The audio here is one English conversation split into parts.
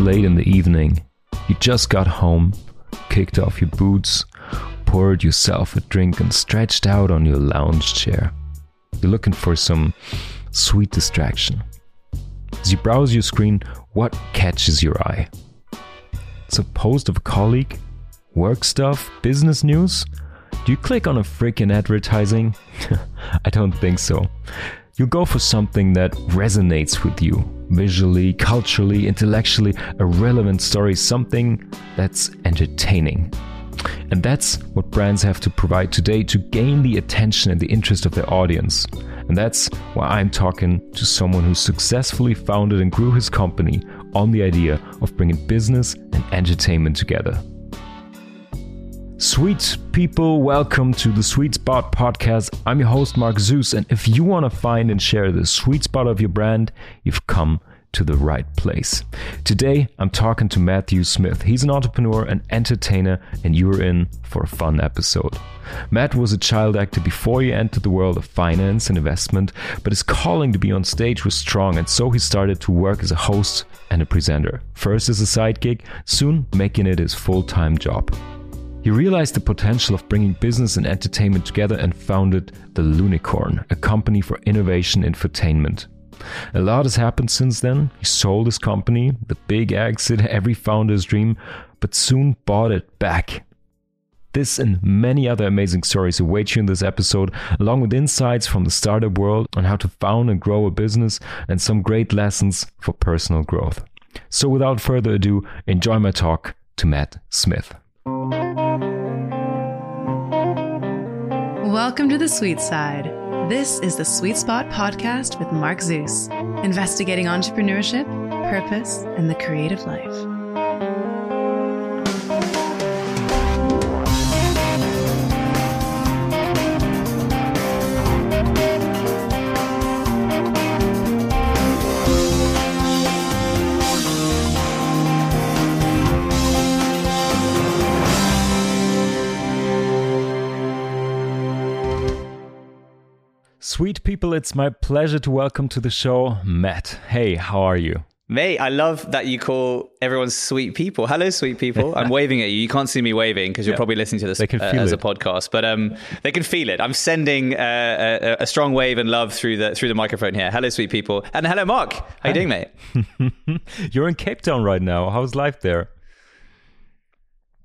late in the evening. You just got home, kicked off your boots, poured yourself a drink, and stretched out on your lounge chair. You're looking for some sweet distraction. As you browse your screen, what catches your eye? It's a post of a colleague, work stuff, business news? Do you click on a freaking advertising? I don't think so. You go for something that resonates with you visually, culturally, intellectually, a relevant story, something that's entertaining. And that's what brands have to provide today to gain the attention and the interest of their audience. And that's why I'm talking to someone who successfully founded and grew his company on the idea of bringing business and entertainment together. Sweet people, welcome to the Sweet Spot podcast. I'm your host, Mark Zeus, and if you want to find and share the sweet spot of your brand, you've come to the right place. Today, I'm talking to Matthew Smith. He's an entrepreneur and entertainer, and you're in for a fun episode. Matt was a child actor before he entered the world of finance and investment, but his calling to be on stage was strong, and so he started to work as a host and a presenter. First as a side gig, soon making it his full time job. He realized the potential of bringing business and entertainment together and founded the Lunicorn, a company for innovation infotainment. A lot has happened since then. He sold his company, the big exit, every founder's dream, but soon bought it back. This and many other amazing stories await you in this episode, along with insights from the startup world on how to found and grow a business and some great lessons for personal growth. So, without further ado, enjoy my talk to Matt Smith. Welcome to the sweet side. This is the Sweet Spot podcast with Mark Zeus, investigating entrepreneurship, purpose, and the creative life. Sweet people, it's my pleasure to welcome to the show Matt. Hey, how are you? Mate, I love that you call everyone sweet people. Hello, sweet people. I'm waving at you. You can't see me waving because you're yeah. probably listening to this uh, as it. a podcast, but um, they can feel it. I'm sending uh, a, a, strong wave and love through the through the microphone here. Hello, sweet people, and hello, Mark. How Hi. you doing, mate? you're in Cape Town right now. How's life there?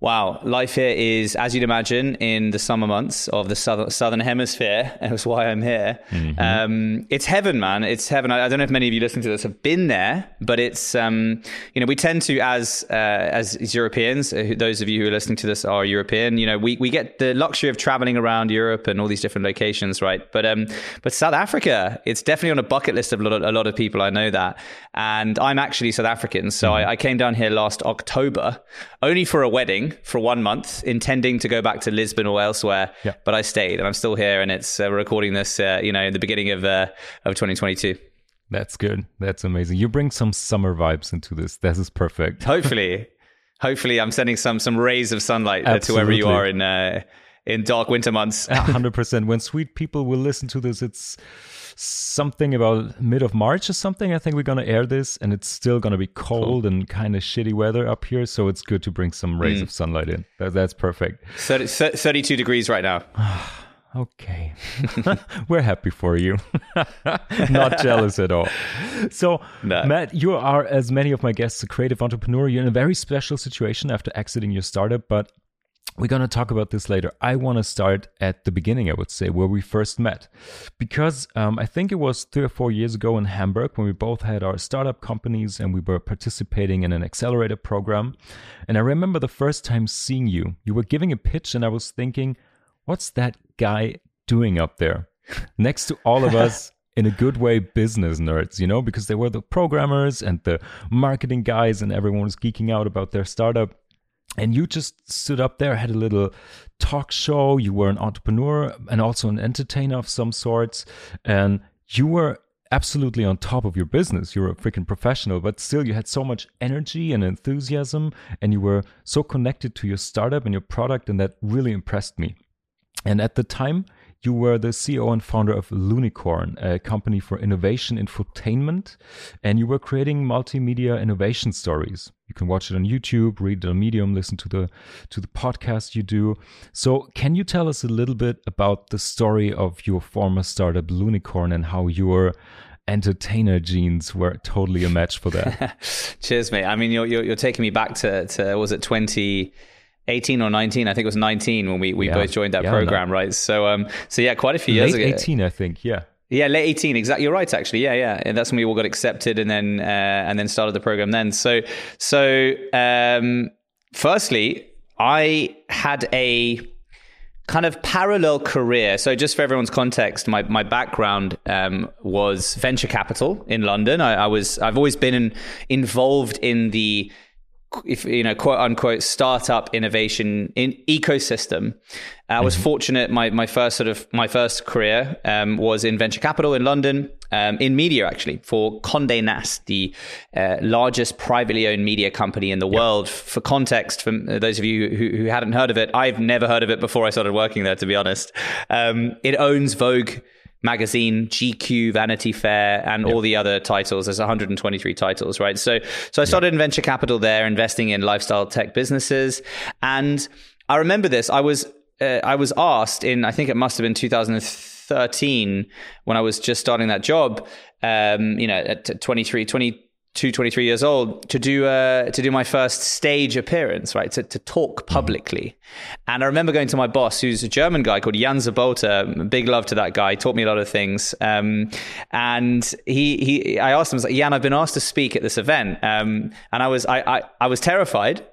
Wow, life here is, as you'd imagine, in the summer months of the southern, southern hemisphere. That's why I'm here. Mm-hmm. Um, it's heaven, man. It's heaven. I, I, don't know if many of you listening to this have been there, but it's um, you know we tend to as uh, as Europeans, uh, those of you who are listening to this are European. You know, we we get the luxury of traveling around Europe and all these different locations, right? But um, but South Africa, it's definitely on a bucket list of a lot of, a lot of people. I know that, and I'm actually South African, so mm-hmm. I, I came down here last October only for a wedding for one month, intending to go back to Lisbon or elsewhere. Yeah. But I stayed, and I'm still here, and it's uh, recording this, uh, you know, in the beginning of uh, of 2022. That's good. That's amazing. You bring some summer vibes into this. This is perfect. Hopefully, hopefully, I'm sending some some rays of sunlight to wherever you are in uh, in dark winter months. Hundred percent. When sweet people will listen to this, it's something about mid of March or something. I think we're gonna air this, and it's still gonna be cold cool. and kind of shitty weather up here. So it's good to bring some rays mm. of sunlight in. That, that's perfect. 30, 32 degrees right now. okay, we're happy for you. Not jealous at all. So, no. Matt, you are, as many of my guests, a creative entrepreneur. You're in a very special situation after exiting your startup, but we're going to talk about this later. I want to start at the beginning, I would say, where we first met. Because um, I think it was three or four years ago in Hamburg when we both had our startup companies and we were participating in an accelerator program. And I remember the first time seeing you. You were giving a pitch, and I was thinking, what's that guy doing up there next to all of us? in a good way business nerds, you know, because they were the programmers and the marketing guys, and everyone was geeking out about their startup and you just stood up there had a little talk show. You were an entrepreneur and also an entertainer of some sorts. And you were absolutely on top of your business. You're a freaking professional but still you had so much energy and enthusiasm and you were so connected to your startup and your product and that really impressed me. And at the time you were the CEO and founder of Lunicorn, a company for innovation infotainment, and you were creating multimedia innovation stories. You can watch it on YouTube, read it on Medium, listen to the to the podcast you do. So, can you tell us a little bit about the story of your former startup Lunicorn and how your entertainer genes were totally a match for that? Cheers, mate. I mean, you're, you're, you're taking me back to to was it 20- 18 or 19 i think it was 19 when we, we yeah. both joined that yeah, program right so um so yeah quite a few years ago 18 i think yeah yeah late 18 exactly you're right actually yeah yeah and that's when we all got accepted and then uh, and then started the program then so so um firstly i had a kind of parallel career. So, just for everyone's context, my my background um, was venture capital in London. I, I, was I've always been in, involved in the if you know quote unquote startup innovation in ecosystem i was mm-hmm. fortunate my, my first sort of my first career um, was in venture capital in london um, in media actually for conde nast the uh, largest privately owned media company in the yep. world for context for those of you who, who, hadn't heard of it i've never heard of it before i started working there to be honest um, it owns vogue magazine, GQ, Vanity Fair, and yep. all the other titles. There's 123 titles, right? So, so I started yep. in venture capital there, investing in lifestyle tech businesses. And I remember this. I was, uh, I was asked in, I think it must have been 2013 when I was just starting that job. Um, you know, at 23, 20, 23 years old to do uh, to do my first stage appearance, right? To, to talk publicly. And I remember going to my boss, who's a German guy called Jan Zabota. Big love to that guy. He taught me a lot of things. Um, and he he I asked him, I like, Jan, I've been asked to speak at this event. Um, and I was I, I, I was terrified.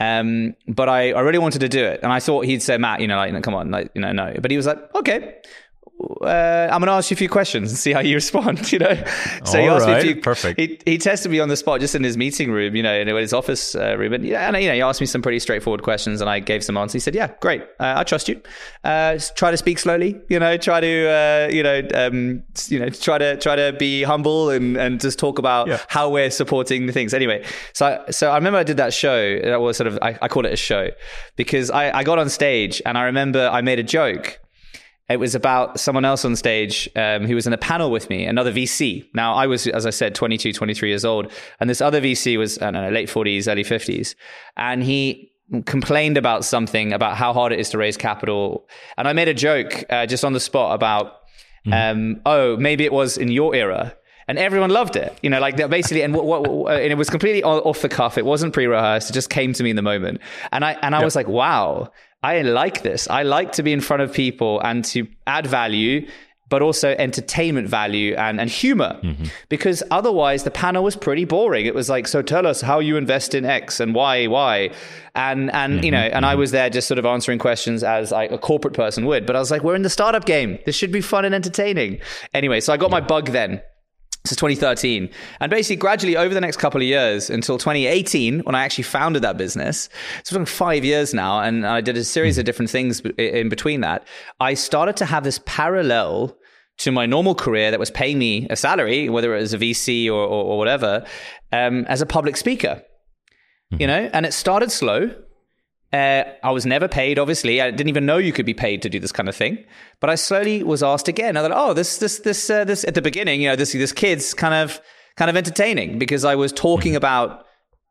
Um, but I, I really wanted to do it. And I thought he'd say, Matt, you know, like, come on, like, you know, no. But he was like, okay, uh, I'm going to ask you a few questions and see how you respond. You know, so All he asked right, me a few. Perfect. He, he tested me on the spot just in his meeting room, you know, in his office uh, room, and and you know, he asked me some pretty straightforward questions, and I gave some answers. He said, "Yeah, great, uh, I trust you. Uh, try to speak slowly. You know, try to uh, you know, um, you know, try to try to be humble and and just talk about yeah. how we're supporting the things. Anyway, so I, so I remember I did that show. That was sort of I, I call it a show because I, I got on stage and I remember I made a joke it was about someone else on stage um, who was in a panel with me, another VC. Now, I was, as I said, 22, 23 years old. And this other VC was, I don't know, late 40s, early 50s. And he complained about something about how hard it is to raise capital. And I made a joke uh, just on the spot about, mm. um, oh, maybe it was in your era and everyone loved it. You know, like that basically, and what, what, and it was completely off the cuff. It wasn't pre-rehearsed. It just came to me in the moment, and I and I yep. was like, wow, I like this. I like to be in front of people and to add value, but also entertainment value and, and humor. Mm-hmm. Because otherwise, the panel was pretty boring. It was like, so tell us how you invest in X and why, why. And, and mm-hmm. you know, and mm-hmm. I was there just sort of answering questions as like a corporate person would. But I was like, we're in the startup game. This should be fun and entertaining. Anyway, so I got yeah. my bug then. Is 2013. And basically, gradually over the next couple of years until 2018, when I actually founded that business, so it's been five years now, and I did a series of different things in between that. I started to have this parallel to my normal career that was paying me a salary, whether it was a VC or, or, or whatever, um, as a public speaker. Mm-hmm. You know, and it started slow uh, I was never paid, obviously. I didn't even know you could be paid to do this kind of thing. But I slowly was asked again. I thought, oh, this, this, this, uh, this, at the beginning, you know, this, this kid's kind of, kind of entertaining because I was talking about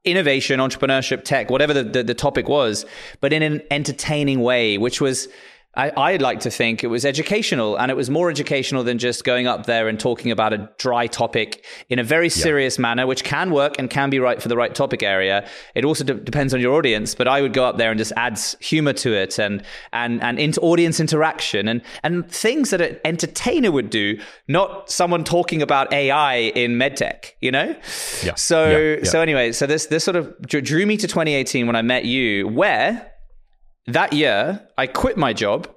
innovation, entrepreneurship, tech, whatever the, the, the topic was, but in an entertaining way, which was, I, I'd like to think it was educational and it was more educational than just going up there and talking about a dry topic in a very serious yeah. manner, which can work and can be right for the right topic area. It also de- depends on your audience, but I would go up there and just add humor to it and, and, and into audience interaction and, and things that an entertainer would do, not someone talking about AI in medtech, you know? Yeah. So, yeah. So anyway, so this, this sort of drew me to 2018 when I met you, where that year, I quit my job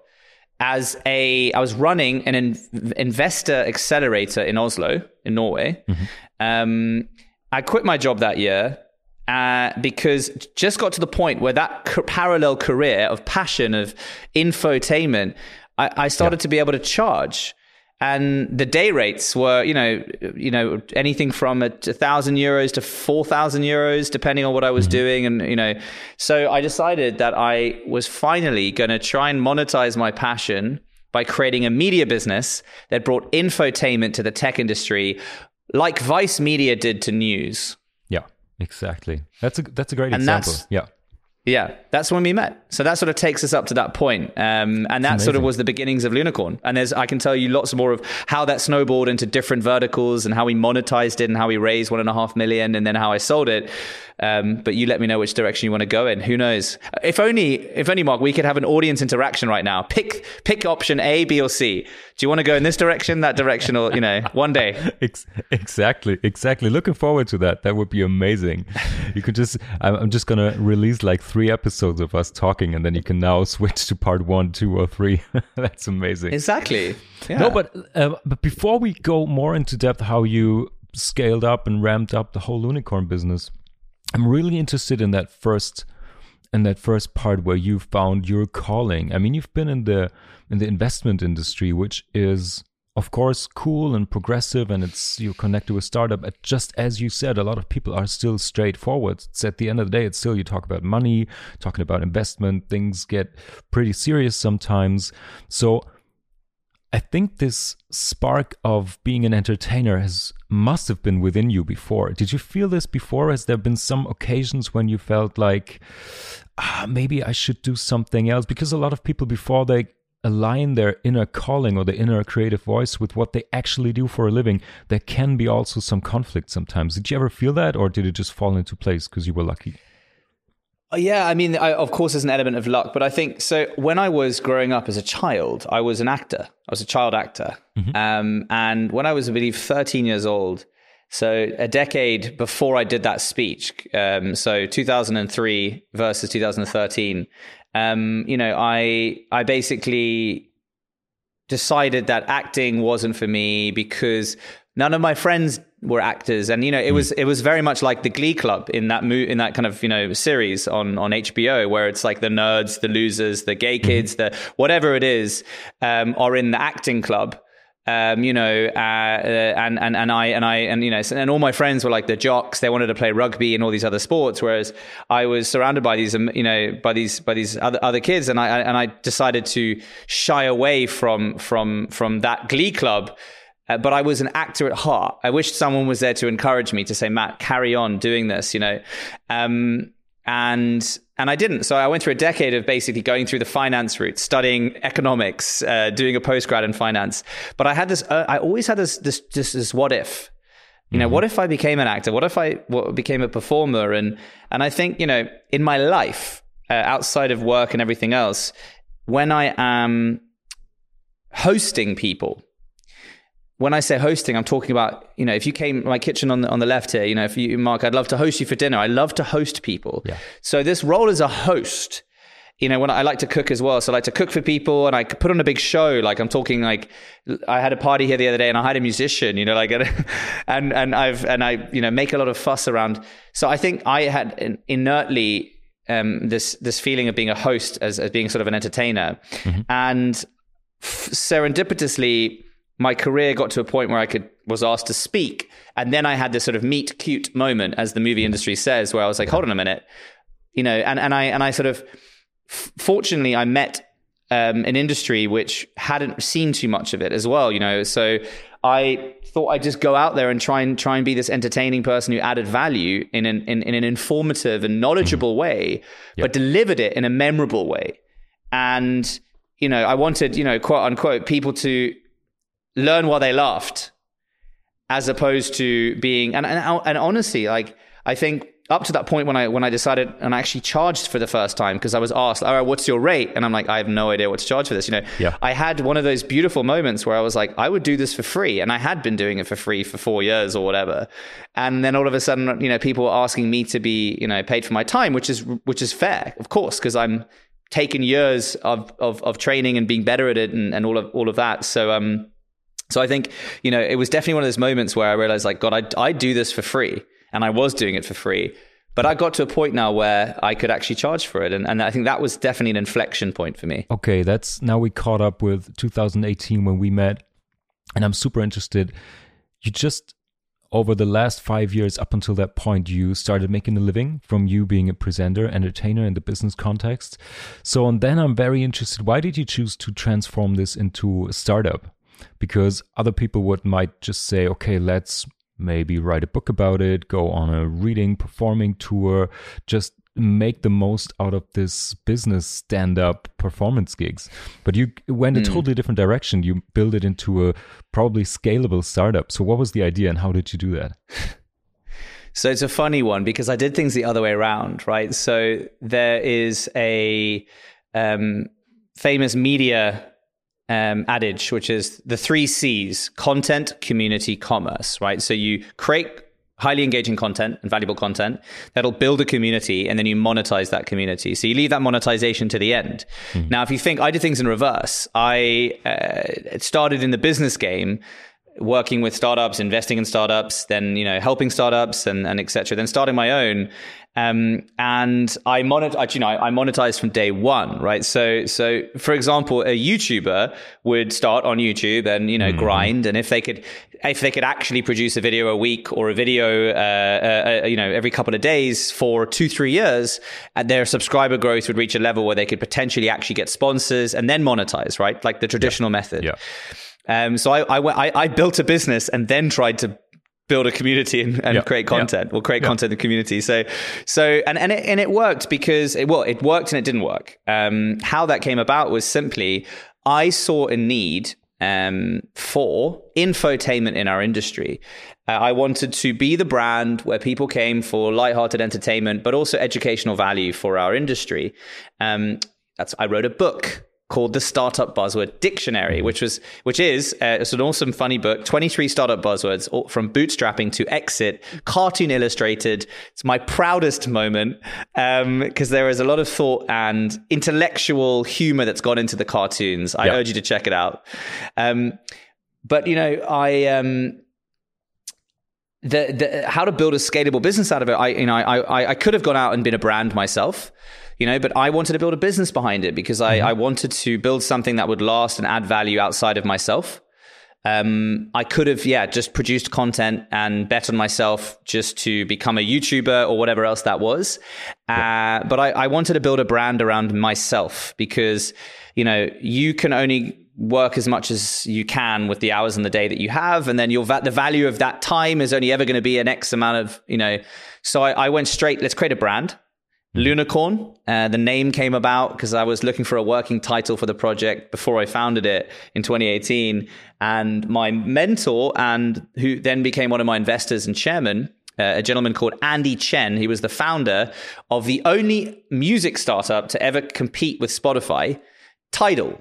as a I was running an in, investor accelerator in Oslo, in Norway. Mm-hmm. Um, I quit my job that year uh, because just got to the point where that c- parallel career of passion of infotainment, I, I started yeah. to be able to charge and the day rates were you know you know anything from a, thousand euros to four thousand euros depending on what I was mm-hmm. doing and you know so I decided that I was finally going to try and monetize my passion by creating a media business that brought infotainment to the tech industry, like Vice Media did to news. Yeah, exactly. That's a that's a great and example. Yeah. Yeah, that's when we met. So that sort of takes us up to that point. Um, and that sort of was the beginnings of Lunicorn. And there's, I can tell you lots more of how that snowballed into different verticals and how we monetized it and how we raised one and a half million and then how I sold it. Um, but you let me know which direction you want to go in. Who knows? If only, if only, Mark, we could have an audience interaction right now. Pick, pick option A, B, or C. Do you want to go in this direction, that direction, or you know, one day? exactly, exactly. Looking forward to that. That would be amazing. You could just, I'm just gonna release like three episodes of us talking, and then you can now switch to part one, two, or three. That's amazing. Exactly. Yeah. No, but uh, but before we go more into depth, how you scaled up and ramped up the whole Lunicorn business I'm really interested in that first in that first part where you found your calling. I mean, you've been in the in the investment industry, which is of course cool and progressive and it's you're connected with startup but just as you said a lot of people are still straightforward it's at the end of the day it's still you talk about money talking about investment things get pretty serious sometimes so I think this spark of being an entertainer has must have been within you before. Did you feel this before? Has there been some occasions when you felt like ah, maybe I should do something else? Because a lot of people before they align their inner calling or the inner creative voice with what they actually do for a living, there can be also some conflict sometimes. Did you ever feel that, or did it just fall into place because you were lucky? Uh, yeah, I mean, I, of course, there's an element of luck, but I think so. When I was growing up as a child, I was an actor. I was a child actor, mm-hmm. um, and when I was, I believe, 13 years old, so a decade before I did that speech, um, so 2003 versus 2013, um, you know, I I basically decided that acting wasn't for me because none of my friends were actors and you know it hmm. was it was very much like the glee club in that mo- in that kind of you know series on on HBO where it's like the nerds the losers the gay hmm. kids the whatever it is um, are in the acting club um, you know, uh, uh, and and and I and I and you know, and all my friends were like the jocks. They wanted to play rugby and all these other sports, whereas I was surrounded by these, um, you know, by these by these other other kids, and I and I decided to shy away from from from that glee club uh, but I was an actor at heart. I wished someone was there to encourage me to say, Matt, carry on doing this, you know. Um, and and I didn't. So I went through a decade of basically going through the finance route, studying economics, uh, doing a postgrad in finance. But I had this. Uh, I always had this this this, this what if. You know, mm-hmm. what if I became an actor? What if I what, became a performer? And and I think you know, in my life, uh, outside of work and everything else, when I am hosting people, when I say hosting, I'm talking about, you know, if you came my kitchen on the on the left here, you know, if you Mark, I'd love to host you for dinner. I love to host people. Yeah. So this role as a host, you know, when I like to cook as well. So I like to cook for people and I put on a big show. Like I'm talking like I had a party here the other day and I had a musician, you know, like and and I've and I, you know, make a lot of fuss around. So I think I had inertly um, this this feeling of being a host as, as being sort of an entertainer. Mm-hmm. And f- serendipitously my career got to a point where I could was asked to speak, and then I had this sort of meet cute moment, as the movie industry says, where I was like, hold on a minute, you know, and and I and I sort of fortunately I met um, an industry which hadn't seen too much of it as well, you know, so. I thought I'd just go out there and try and try and be this entertaining person who added value in an in, in an informative and knowledgeable way, yep. but delivered it in a memorable way. And you know, I wanted, you know, quote unquote, people to learn while they laughed, as opposed to being and and, and honestly, like I think up to that point when I when I decided and I actually charged for the first time because I was asked, "All right, what's your rate?" And I'm like, "I have no idea what to charge for this." You know, yeah. I had one of those beautiful moments where I was like, "I would do this for free," and I had been doing it for free for four years or whatever. And then all of a sudden, you know, people were asking me to be, you know, paid for my time, which is which is fair, of course, because I'm taken years of, of of training and being better at it and, and all of all of that. So um so I think, you know, it was definitely one of those moments where I realized like, God, I, I do this for free. And I was doing it for free. But I got to a point now where I could actually charge for it. And, and I think that was definitely an inflection point for me. Okay. That's now we caught up with 2018 when we met. And I'm super interested. You just over the last five years, up until that point, you started making a living from you being a presenter, entertainer in the business context. So, and then I'm very interested. Why did you choose to transform this into a startup? Because other people would might just say, okay, let's maybe write a book about it, go on a reading, performing tour, just make the most out of this business stand up performance gigs. But you went a mm. totally different direction. You build it into a probably scalable startup. So, what was the idea and how did you do that? So it's a funny one because I did things the other way around, right? So there is a um, famous media um, adage, which is the three C's content, community, commerce, right? So you create highly engaging content and valuable content that'll build a community and then you monetize that community. So you leave that monetization to the end. Mm-hmm. Now, if you think I did things in reverse, I uh, started in the business game working with startups, investing in startups, then you know helping startups and and etc. Then starting my own, um, and I monetize. You know, I monetized from day one, right? So so for example, a YouTuber would start on YouTube and you know mm-hmm. grind, and if they could if they could actually produce a video a week or a video, uh, uh, uh you know, every couple of days for two, three years, and their subscriber growth would reach a level where they could potentially actually get sponsors and then monetize, right? Like the traditional yeah. method. Yeah. Um, so I, I, I built a business and then tried to build a community and, and yep. create content yep. or create yep. content in the community. So, so, and, and it, and it worked because it, well, it worked and it didn't work. Um, how that came about was simply I saw a need um, for infotainment in our industry. Uh, I wanted to be the brand where people came for lighthearted entertainment, but also educational value for our industry. Um, that's I wrote a book called the Startup Buzzword Dictionary, which was which is uh, it's an awesome, funny book. Twenty three startup buzzwords from bootstrapping to exit, cartoon illustrated. It's my proudest moment because um, there is a lot of thought and intellectual humor that's gone into the cartoons. I urge you to check it out. Um, but you know, I. Um, the, the, how to build a scalable business out of it. I, you know, I, I, I could have gone out and been a brand myself you know, but I wanted to build a business behind it because I, mm-hmm. I wanted to build something that would last and add value outside of myself. Um, I could have, yeah, just produced content and bet on myself just to become a YouTuber or whatever else that was. Uh, but I, I wanted to build a brand around myself because, you know, you can only work as much as you can with the hours in the day that you have and then your va- the value of that time is only ever going to be an x amount of you know so I, I, went straight let's create a brand Lunicorn. Uh, the name came about because I was looking for a working title for the project before I founded it in 2018. And my mentor, and who then became one of my investors and chairman, uh, a gentleman called Andy Chen, he was the founder of the only music startup to ever compete with Spotify, Tidal.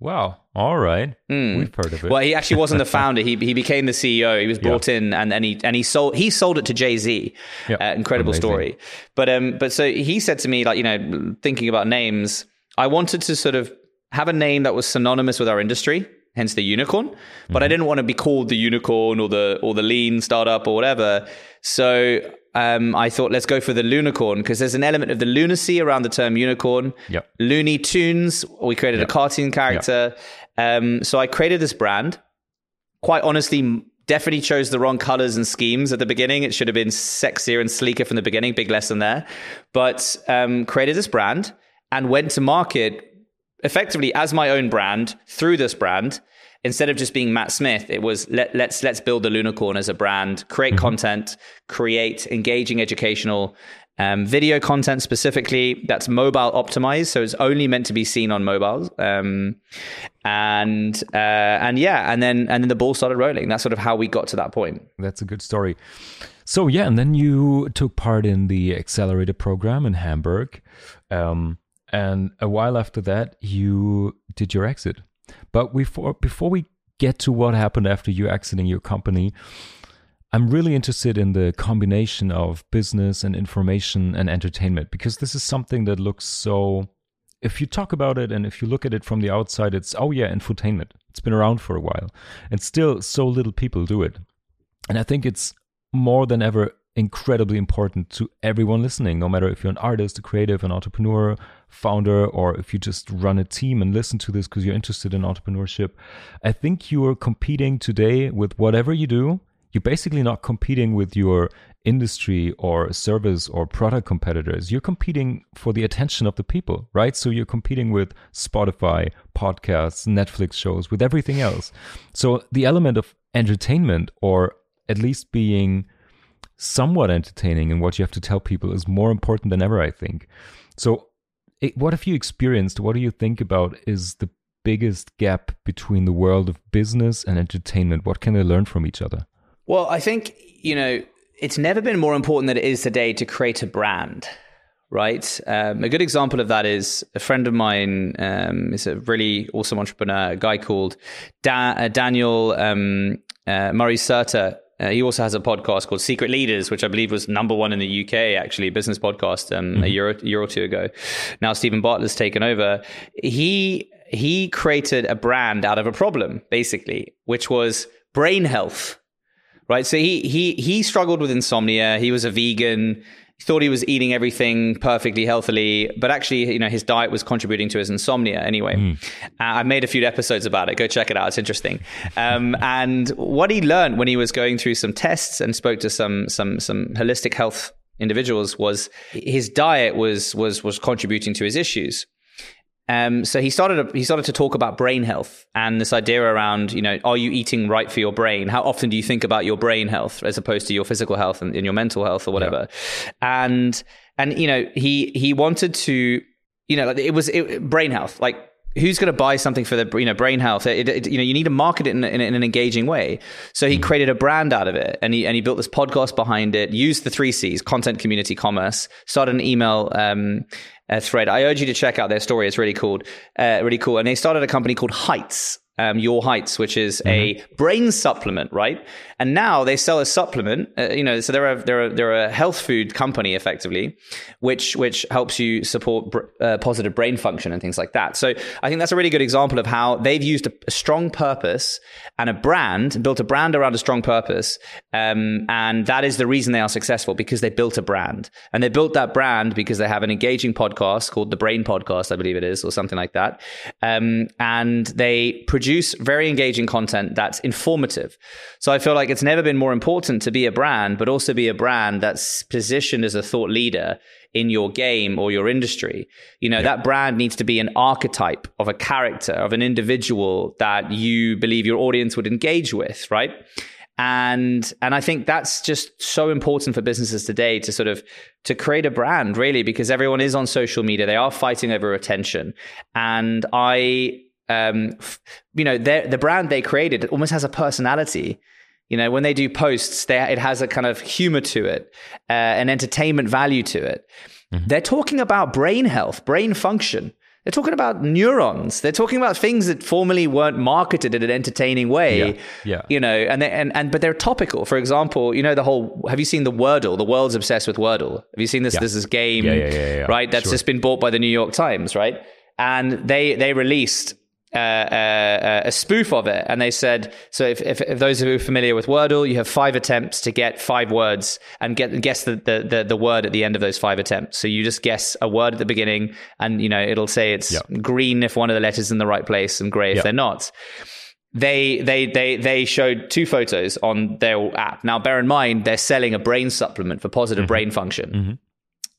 Wow. All right. Mm. We've heard of it. Well, he actually wasn't the founder. He he became the CEO. He was brought yeah. in and, and he and he sold he sold it to Jay Z. Uh, incredible Amazing. story. But um but so he said to me like you know thinking about names, I wanted to sort of have a name that was synonymous with our industry, hence the unicorn. But mm-hmm. I didn't want to be called the unicorn or the or the lean startup or whatever. So um, I thought let's go for the Lunicorn because there's an element of the lunacy around the term unicorn. Yep. Looney Tunes, we created yep. a cartoon character. Yep. Um, so I created this brand. Quite honestly, definitely chose the wrong colors and schemes at the beginning. It should have been sexier and sleeker from the beginning. Big lesson there. But um, created this brand and went to market effectively as my own brand through this brand instead of just being Matt Smith, it was let, us let's, let's build the Lunicorn as a brand, create mm-hmm. content, create engaging educational um, video content specifically that's mobile optimized, so it's only meant to be seen on mobiles. Um, and uh, and yeah, and then and then the ball started rolling. That's sort of how we got to that point. That's a good story. So yeah, and then you took part in the accelerator program in Hamburg, um, and a while after that, you did your exit. But before before we get to what happened after you exiting your company, I'm really interested in the combination of business and information and entertainment because this is something that looks so if you talk about it and if you look at it from the outside, it's oh yeah, infotainment. It's been around for a while. And still so little people do it. And I think it's more than ever incredibly important to everyone listening, no matter if you're an artist, a creative, an entrepreneur, founder, or if you just run a team and listen to this because you're interested in entrepreneurship. I think you are competing today with whatever you do. You're basically not competing with your industry or service or product competitors. You're competing for the attention of the people, right? So you're competing with Spotify, podcasts, Netflix shows, with everything else. So the element of entertainment or at least being somewhat entertaining in what you have to tell people is more important than ever, I think. So, it, what have you experienced? What do you think about is the biggest gap between the world of business and entertainment? What can they learn from each other? Well, I think, you know, it's never been more important than it is today to create a brand right? Um, a good example of that is a friend of mine um, is a really awesome entrepreneur, a guy called da- uh, Daniel um, uh, Murray Serter. Uh, he also has a podcast called Secret Leaders, which I believe was number one in the UK, actually, business podcast um, mm-hmm. a year, year or two ago. Now Steven Bartlett's taken over. He he created a brand out of a problem, basically, which was brain health. Right. So he he he struggled with insomnia. He was a vegan he thought he was eating everything perfectly healthily, but actually, you know, his diet was contributing to his insomnia anyway. Mm. Uh, I've made a few episodes about it. Go check it out. It's interesting. Um, and what he learned when he was going through some tests and spoke to some some some holistic health individuals was his diet was was was contributing to his issues. Um, so he started he started to talk about brain health and this idea around you know are you eating right for your brain? How often do you think about your brain health as opposed to your physical health and, and your mental health or whatever? Yeah. And and you know he he wanted to you know it was it, brain health like who's going to buy something for the you know brain health? It, it, you know, you need to market it in, in, in, an engaging way. So he mm. created a brand out of it, and he and he built this podcast behind it. Used the three C's: content, community, commerce. Started an email um, thread. I urge you to check out their story. It's really cool, uh, really cool. And they started a company called Heights um, Your Heights, which is mm-hmm. a brain supplement, right? And now they sell a supplement. Uh, you know, so they're a they're a, they're a health food company effectively, which which helps you support br- uh, positive brain function and things like that. So I think that's a really good example of how they've used a, a strong purpose and a brand, built a brand around a strong purpose, um, and that is the reason they are successful because they built a brand, and they built that brand because they have an engaging podcast called the Brain Podcast, I believe it is, or something like that, um, and they produce produce very engaging content that's informative. So I feel like it's never been more important to be a brand, but also be a brand that's positioned as a thought leader in your game or your industry. You know, yeah. that brand needs to be an archetype of a character, of an individual that you believe your audience would engage with, right? and and i think that's just so important for businesses today to sort of to create a brand really because everyone is on social media they are fighting over attention and i um, you know, the brand they created almost has a personality. You know, when they do posts, they, it has a kind of humor to it, uh, an entertainment value to it. Mm-hmm. They're talking about brain health, brain function. They're talking about neurons. They're talking about things that formerly weren't marketed in an entertaining way. Yeah. yeah. You know, and they, and and but they're topical. For example, you know the whole. Have you seen the Wordle? The world's obsessed with Wordle. Have you seen this? Yeah. This is game, yeah. right? That's sure. just been bought by the New York Times, right? And they they released uh, uh, a spoof of it, and they said, "So if, if, if, those who are familiar with Wordle, you have five attempts to get five words and get guess the, the, the, the, word at the end of those five attempts. So you just guess a word at the beginning, and you know it'll say it's yep. green if one of the letters is in the right place and grey if yep. they're not." They they they they showed two photos on their app. Now, bear in mind they're selling a brain supplement for positive mm-hmm. brain function. Mm-hmm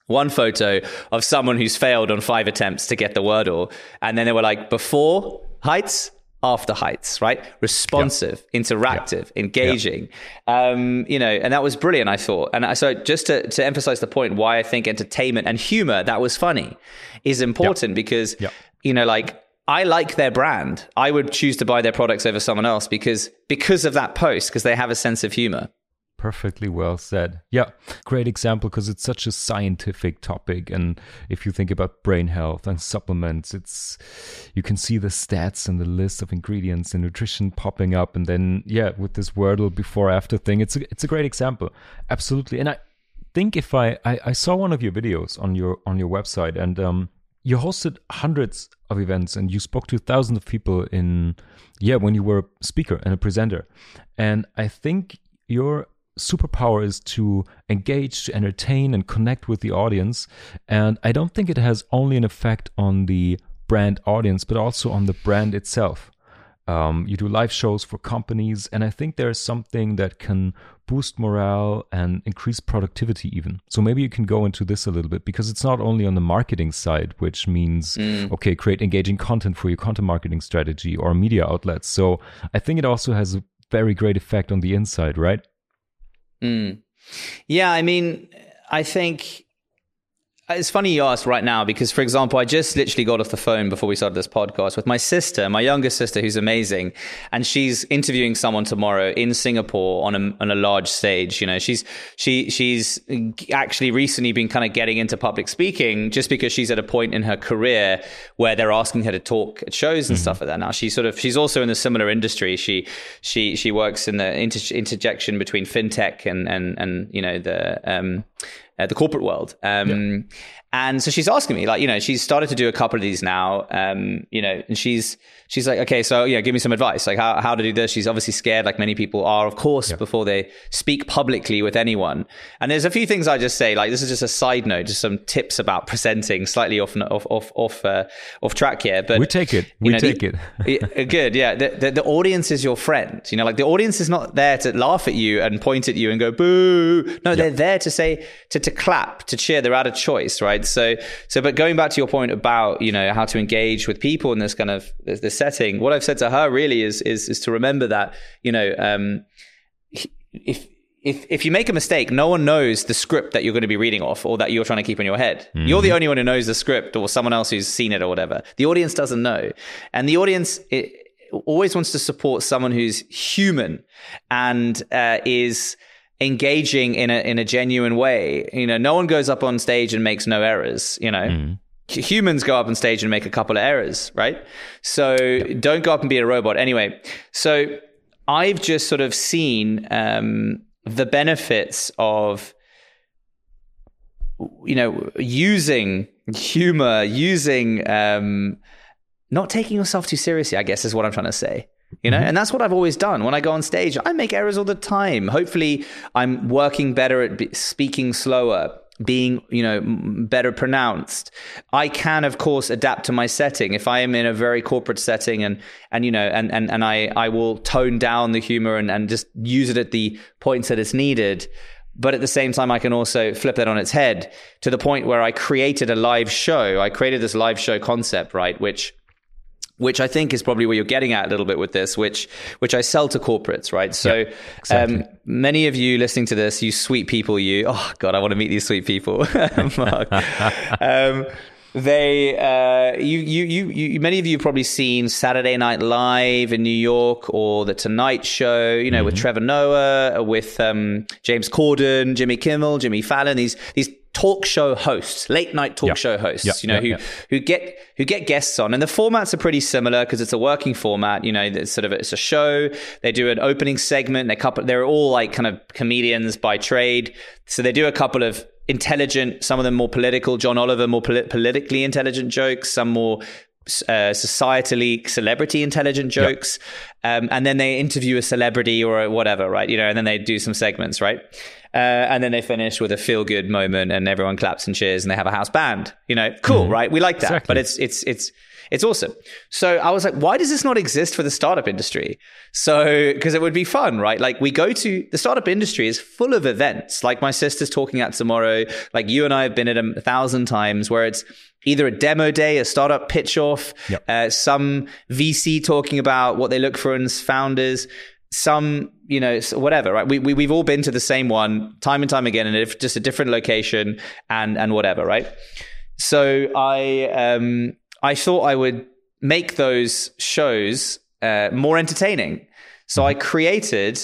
one photo of someone who's failed on five attempts to get the Wordle. And then they were like, before heights, after heights, right? Responsive, yep. interactive, yep. engaging. Yep. Um, you know, and that was brilliant, I thought. And so just to, to emphasize the point why I think entertainment and humor that was funny is important because, you know, like I like their brand. I would choose to buy their products over someone else because because of that post, because they have a sense of humor. Perfectly well said. Yeah, great example because it's such a scientific topic. And if you think about brain health and supplements, it's you can see the stats and the list of ingredients and nutrition popping up. And then, yeah, with this Wordle before after thing, it's a, it's a great example. Absolutely. And I think if I, I, I saw one of your videos on your on your website and um, you hosted hundreds of events and you spoke to thousands of people in yeah when you were a speaker and a presenter and i think your superpower is to engage, to entertain, and connect with the audience. And I don't think it has only an effect on the brand audience, but also on the brand itself. Um, you do live shows for companies, and I think there's something that can boost morale and increase productivity, even. So maybe you can go into this a little bit because it's not only on the marketing side, which means, mm. okay, create engaging content for your content marketing strategy or media outlets. So I think it also has a very great effect on the inside, right? Mm. Yeah, I mean, I think it's funny you ask right now because, for example, I just literally got off the phone before we started this podcast with my sister, my younger sister, who's amazing, and she's interviewing someone tomorrow in Singapore on a on a large stage. You know, she's she she's actually recently been kind of getting into public speaking just because she's at a point in her career where they're asking her to talk at shows and mm-hmm. stuff like that. Now she's sort of she's also in a similar industry. She she she works in the inter- interjection between fintech and and and you know the um uh, the corporate world. Um, yeah. And so she's asking me, like, you know, she's started to do a couple of these now, um, you know, and she's she's like, okay, so yeah, give me some advice, like how how to do this. She's obviously scared, like many people are, of course, before they speak publicly with anyone. And there's a few things I just say, like this is just a side note, just some tips about presenting, slightly off off off off, uh, off track here. But we take it, we know, take the, it. good, yeah. The, the, the audience is your friend. You know, like the audience is not there to laugh at you and point at you and go boo. No, they're there to say to to clap, to cheer. They're out of choice, right? So so, but going back to your point about you know how to engage with people in this kind of this setting, what I've said to her really is is is to remember that you know um, if if if you make a mistake, no one knows the script that you're going to be reading off or that you're trying to keep in your head. Mm-hmm. You're the only one who knows the script or someone else who's seen it or whatever. The audience doesn't know, and the audience. It, always wants to support someone who's human and uh, is engaging in a in a genuine way. You know, no one goes up on stage and makes no errors. You know. Mm. Humans go up on stage and make a couple of errors, right? So yep. don't go up and be a robot. Anyway, so I've just sort of seen um, the benefits of you know using humor using um, not taking yourself too seriously i guess is what i'm trying to say you know mm-hmm. and that's what i've always done. When i go on stage i make errors all the time. Hopefully i'm working better at speaking slower being you know better pronounced. I can of course adapt to my setting. If i am in a very corporate setting and and you know and and, and i i will tone down the humor and, and just use it at the points that it's needed. But at the same time i can also flip that on its head to the point where i created a live show. I created this live show concept right which which I think is probably where you're getting at a little bit with this, which which I sell to corporates, right? So exactly. um, many of you listening to this, you sweet people, you oh god, I want to meet these sweet people, Mark. um, they uh, you, you you you many of you probably seen Saturday Night Live in New York or the Tonight Show, you know, mm-hmm. with Trevor Noah, with um, James Corden, Jimmy Kimmel, Jimmy Fallon. These these talk show hosts, late night talk show hosts, you know, who who get who get guests on, and the formats are pretty similar because it's a working format. You know, it's sort of it's a show. They do an opening segment. They couple. They're all like kind of comedians by trade, so they do a couple of intelligent, some of them more political. John Oliver more polit- politically intelligent jokes, some more uh, societally celebrity intelligent jokes, yep. um, and then they interview a celebrity or whatever, right? You know, and then they do some segments, right? Uh, and then they finish with a feel good moment and everyone claps and cheers and they have a house band. You know, cool, mm right? We like that. Exactly. But it's it's it's it's awesome. So I was like, why does this not exist for the startup industry? So, because it would be fun, right? Like we go to the startup industry is full of events. Like my sister's talking at tomorrow. Like you and I have been at a thousand times where it's either a demo day, a startup pitch off, yep. uh, some VC talking about what they look for in founders some you know whatever right? We, we we've all been to the same one time and time again and just a different location and and whatever right? So i um i thought i would make those shows uh, more entertaining. So i created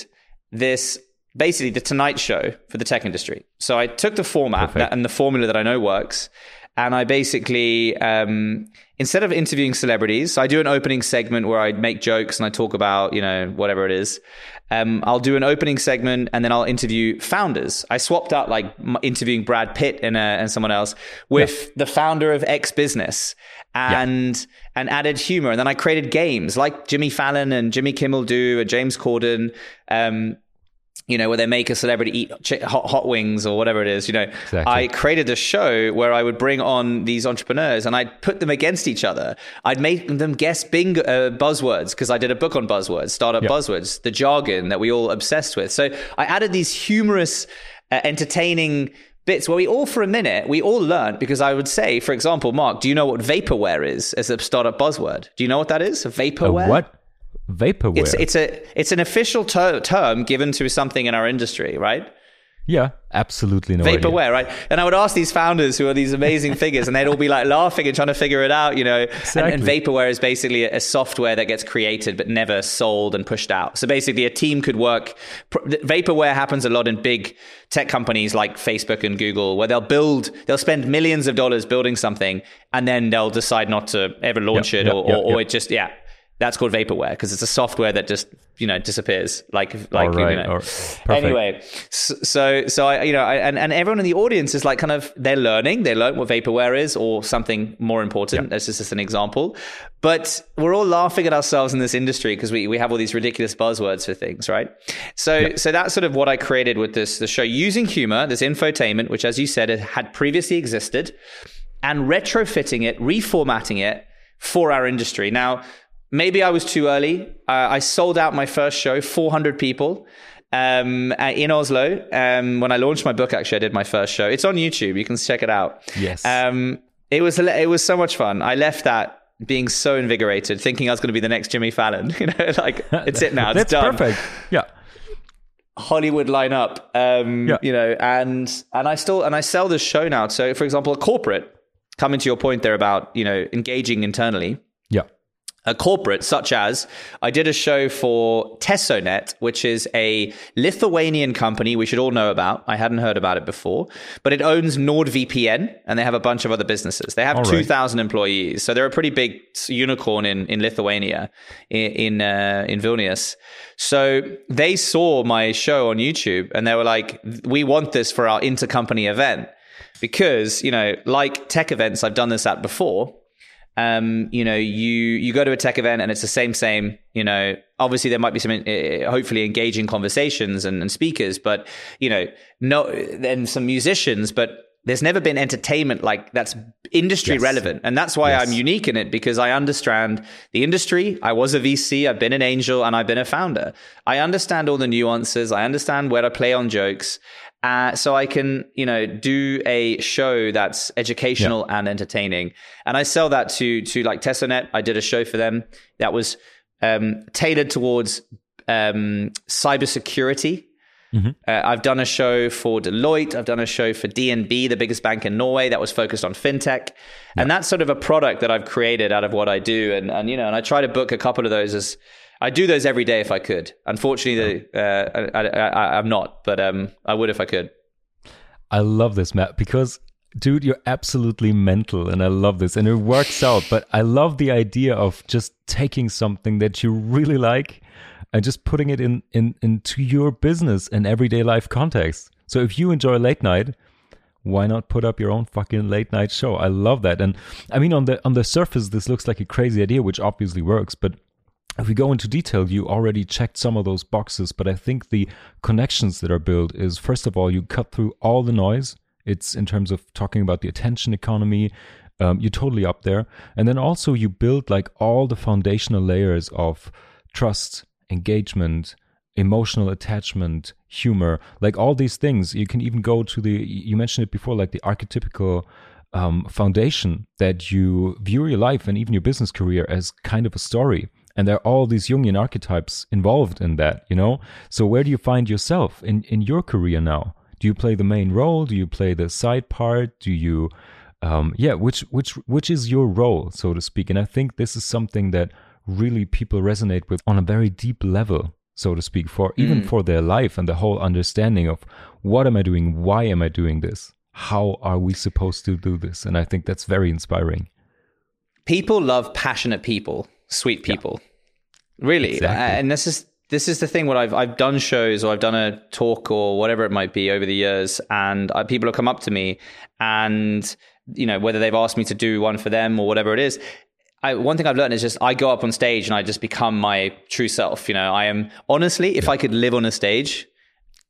this basically the tonight show for the tech industry. So i took the format that, and the formula that i know works and I basically um, instead of interviewing celebrities, I do an opening segment where I make jokes and I talk about you know whatever it is. Um, I'll do an opening segment and then I'll interview founders. I swapped out like interviewing Brad Pitt and, uh, and someone else with yeah. the founder of X Business and yeah. and added humor. And then I created games like Jimmy Fallon and Jimmy Kimmel do, and James Corden. Um, you know, where they make a celebrity eat hot, hot wings or whatever it is, you know, exactly. I created a show where I would bring on these entrepreneurs and I'd put them against each other. I'd make them guess bingo uh, buzzwords because I did a book on buzzwords, startup yep. buzzwords, the jargon that we all obsessed with. So I added these humorous, uh, entertaining bits where we all, for a minute, we all learned because I would say, for example, Mark, do you know what vaporware is as a startup buzzword? Do you know what that is? Vaporware? A what? Vaporware. It's it's a it's an official ter- term given to something in our industry, right? Yeah, absolutely no vaporware, idea. right? And I would ask these founders who are these amazing figures, and they'd all be like laughing and trying to figure it out, you know. Exactly. And, and, vaporware is basically a, a, software that gets created but never sold and pushed out. So basically, a team could work. Vaporware happens a lot in big tech companies like Facebook and Google, where they'll build, they'll spend millions of dollars building something, and then they'll decide not to ever launch yep, it, yep, or, yep, or, or it just yeah that's called vaporware because it's a software that just you know disappears like like right. you know. anyway so so i you know I, and and everyone in the audience is like kind of they're learning they learn what vaporware is or something more important. That's just, just an example. But we're all laughing at ourselves in this industry because we, we have all these ridiculous buzzwords for things right? So so that's sort of what i created with this the show using humor this infotainment which as you said had previously existed and retrofitting it reformatting it for our industry. Now maybe I was too early. Uh, I sold out my first show, 400 people. Um, in Oslo, um, when I launched my book, actually, I did my first show. It's on YouTube. You can check it out. Yes. Um, it was it was so much fun. I left that being so invigorated, thinking I was going to be the next Jimmy Fallon. You know, like it's it now. It's That's done. perfect. Yeah. Hollywood lineup. Um, yeah. You know, and and I still and I sell this show now. So, for example, a corporate coming to your point there about you know engaging internally a corporate such as I did a show for Tesonet, which is a Lithuanian company we should all know about. I hadn't heard about it before, but it owns NordVPN and they have a bunch of other businesses. They have all 2,000 employees. So they're a pretty big unicorn in, in Lithuania, in, in, uh, in Vilnius. So they saw my show on YouTube and they were like, we want this for our intercompany event because, you know, like tech events I've done this at before um, you know, you you go to a tech event and it's the same same. You know, obviously there might be some uh, hopefully engaging conversations and, and speakers, but you know, no, then some musicians, but there's never been entertainment like that's industry yes. relevant and that's why yes. i'm unique in it because i understand the industry i was a vc i've been an angel and i've been a founder i understand all the nuances i understand where to play on jokes uh, so I can, you know, do a show that's educational yeah. and entertaining, and I sell that to to like Tesonet. I did a show for them that was um, tailored towards um, cybersecurity. Mm-hmm. Uh, I've done a show for Deloitte. I've done a show for DNB, the biggest bank in Norway, that was focused on fintech, yeah. and that's sort of a product that I've created out of what I do. And and you know, and I try to book a couple of those as I do those every day if I could. Unfortunately, uh, I, am not, but um, I would if I could. I love this, Matt, because dude, you're absolutely mental, and I love this, and it works out. But I love the idea of just taking something that you really like and just putting it in, in into your business and everyday life context. So if you enjoy late night, why not put up your own fucking late night show? I love that. And I mean on the on the surface this looks like a crazy idea which obviously works, but if we go into detail, you already checked some of those boxes, but I think the connections that are built is first of all, you cut through all the noise. It's in terms of talking about the attention economy. Um, you're totally up there. And then also, you build like all the foundational layers of trust, engagement, emotional attachment, humor, like all these things. You can even go to the, you mentioned it before, like the archetypical um, foundation that you view your life and even your business career as kind of a story and there are all these Jungian archetypes involved in that, you know? So where do you find yourself in, in your career now? Do you play the main role? Do you play the side part? Do you um, yeah, which which which is your role, so to speak? And I think this is something that really people resonate with on a very deep level, so to speak, for even mm. for their life and the whole understanding of what am I doing, why am I doing this, how are we supposed to do this? And I think that's very inspiring. People love passionate people sweet people. Yeah. Really, exactly. and this is this is the thing. What I've I've done shows or I've done a talk or whatever it might be over the years, and I, people have come up to me, and you know whether they've asked me to do one for them or whatever it is. I, one thing I've learned is just I go up on stage and I just become my true self. You know, I am honestly, if. I could live on a stage,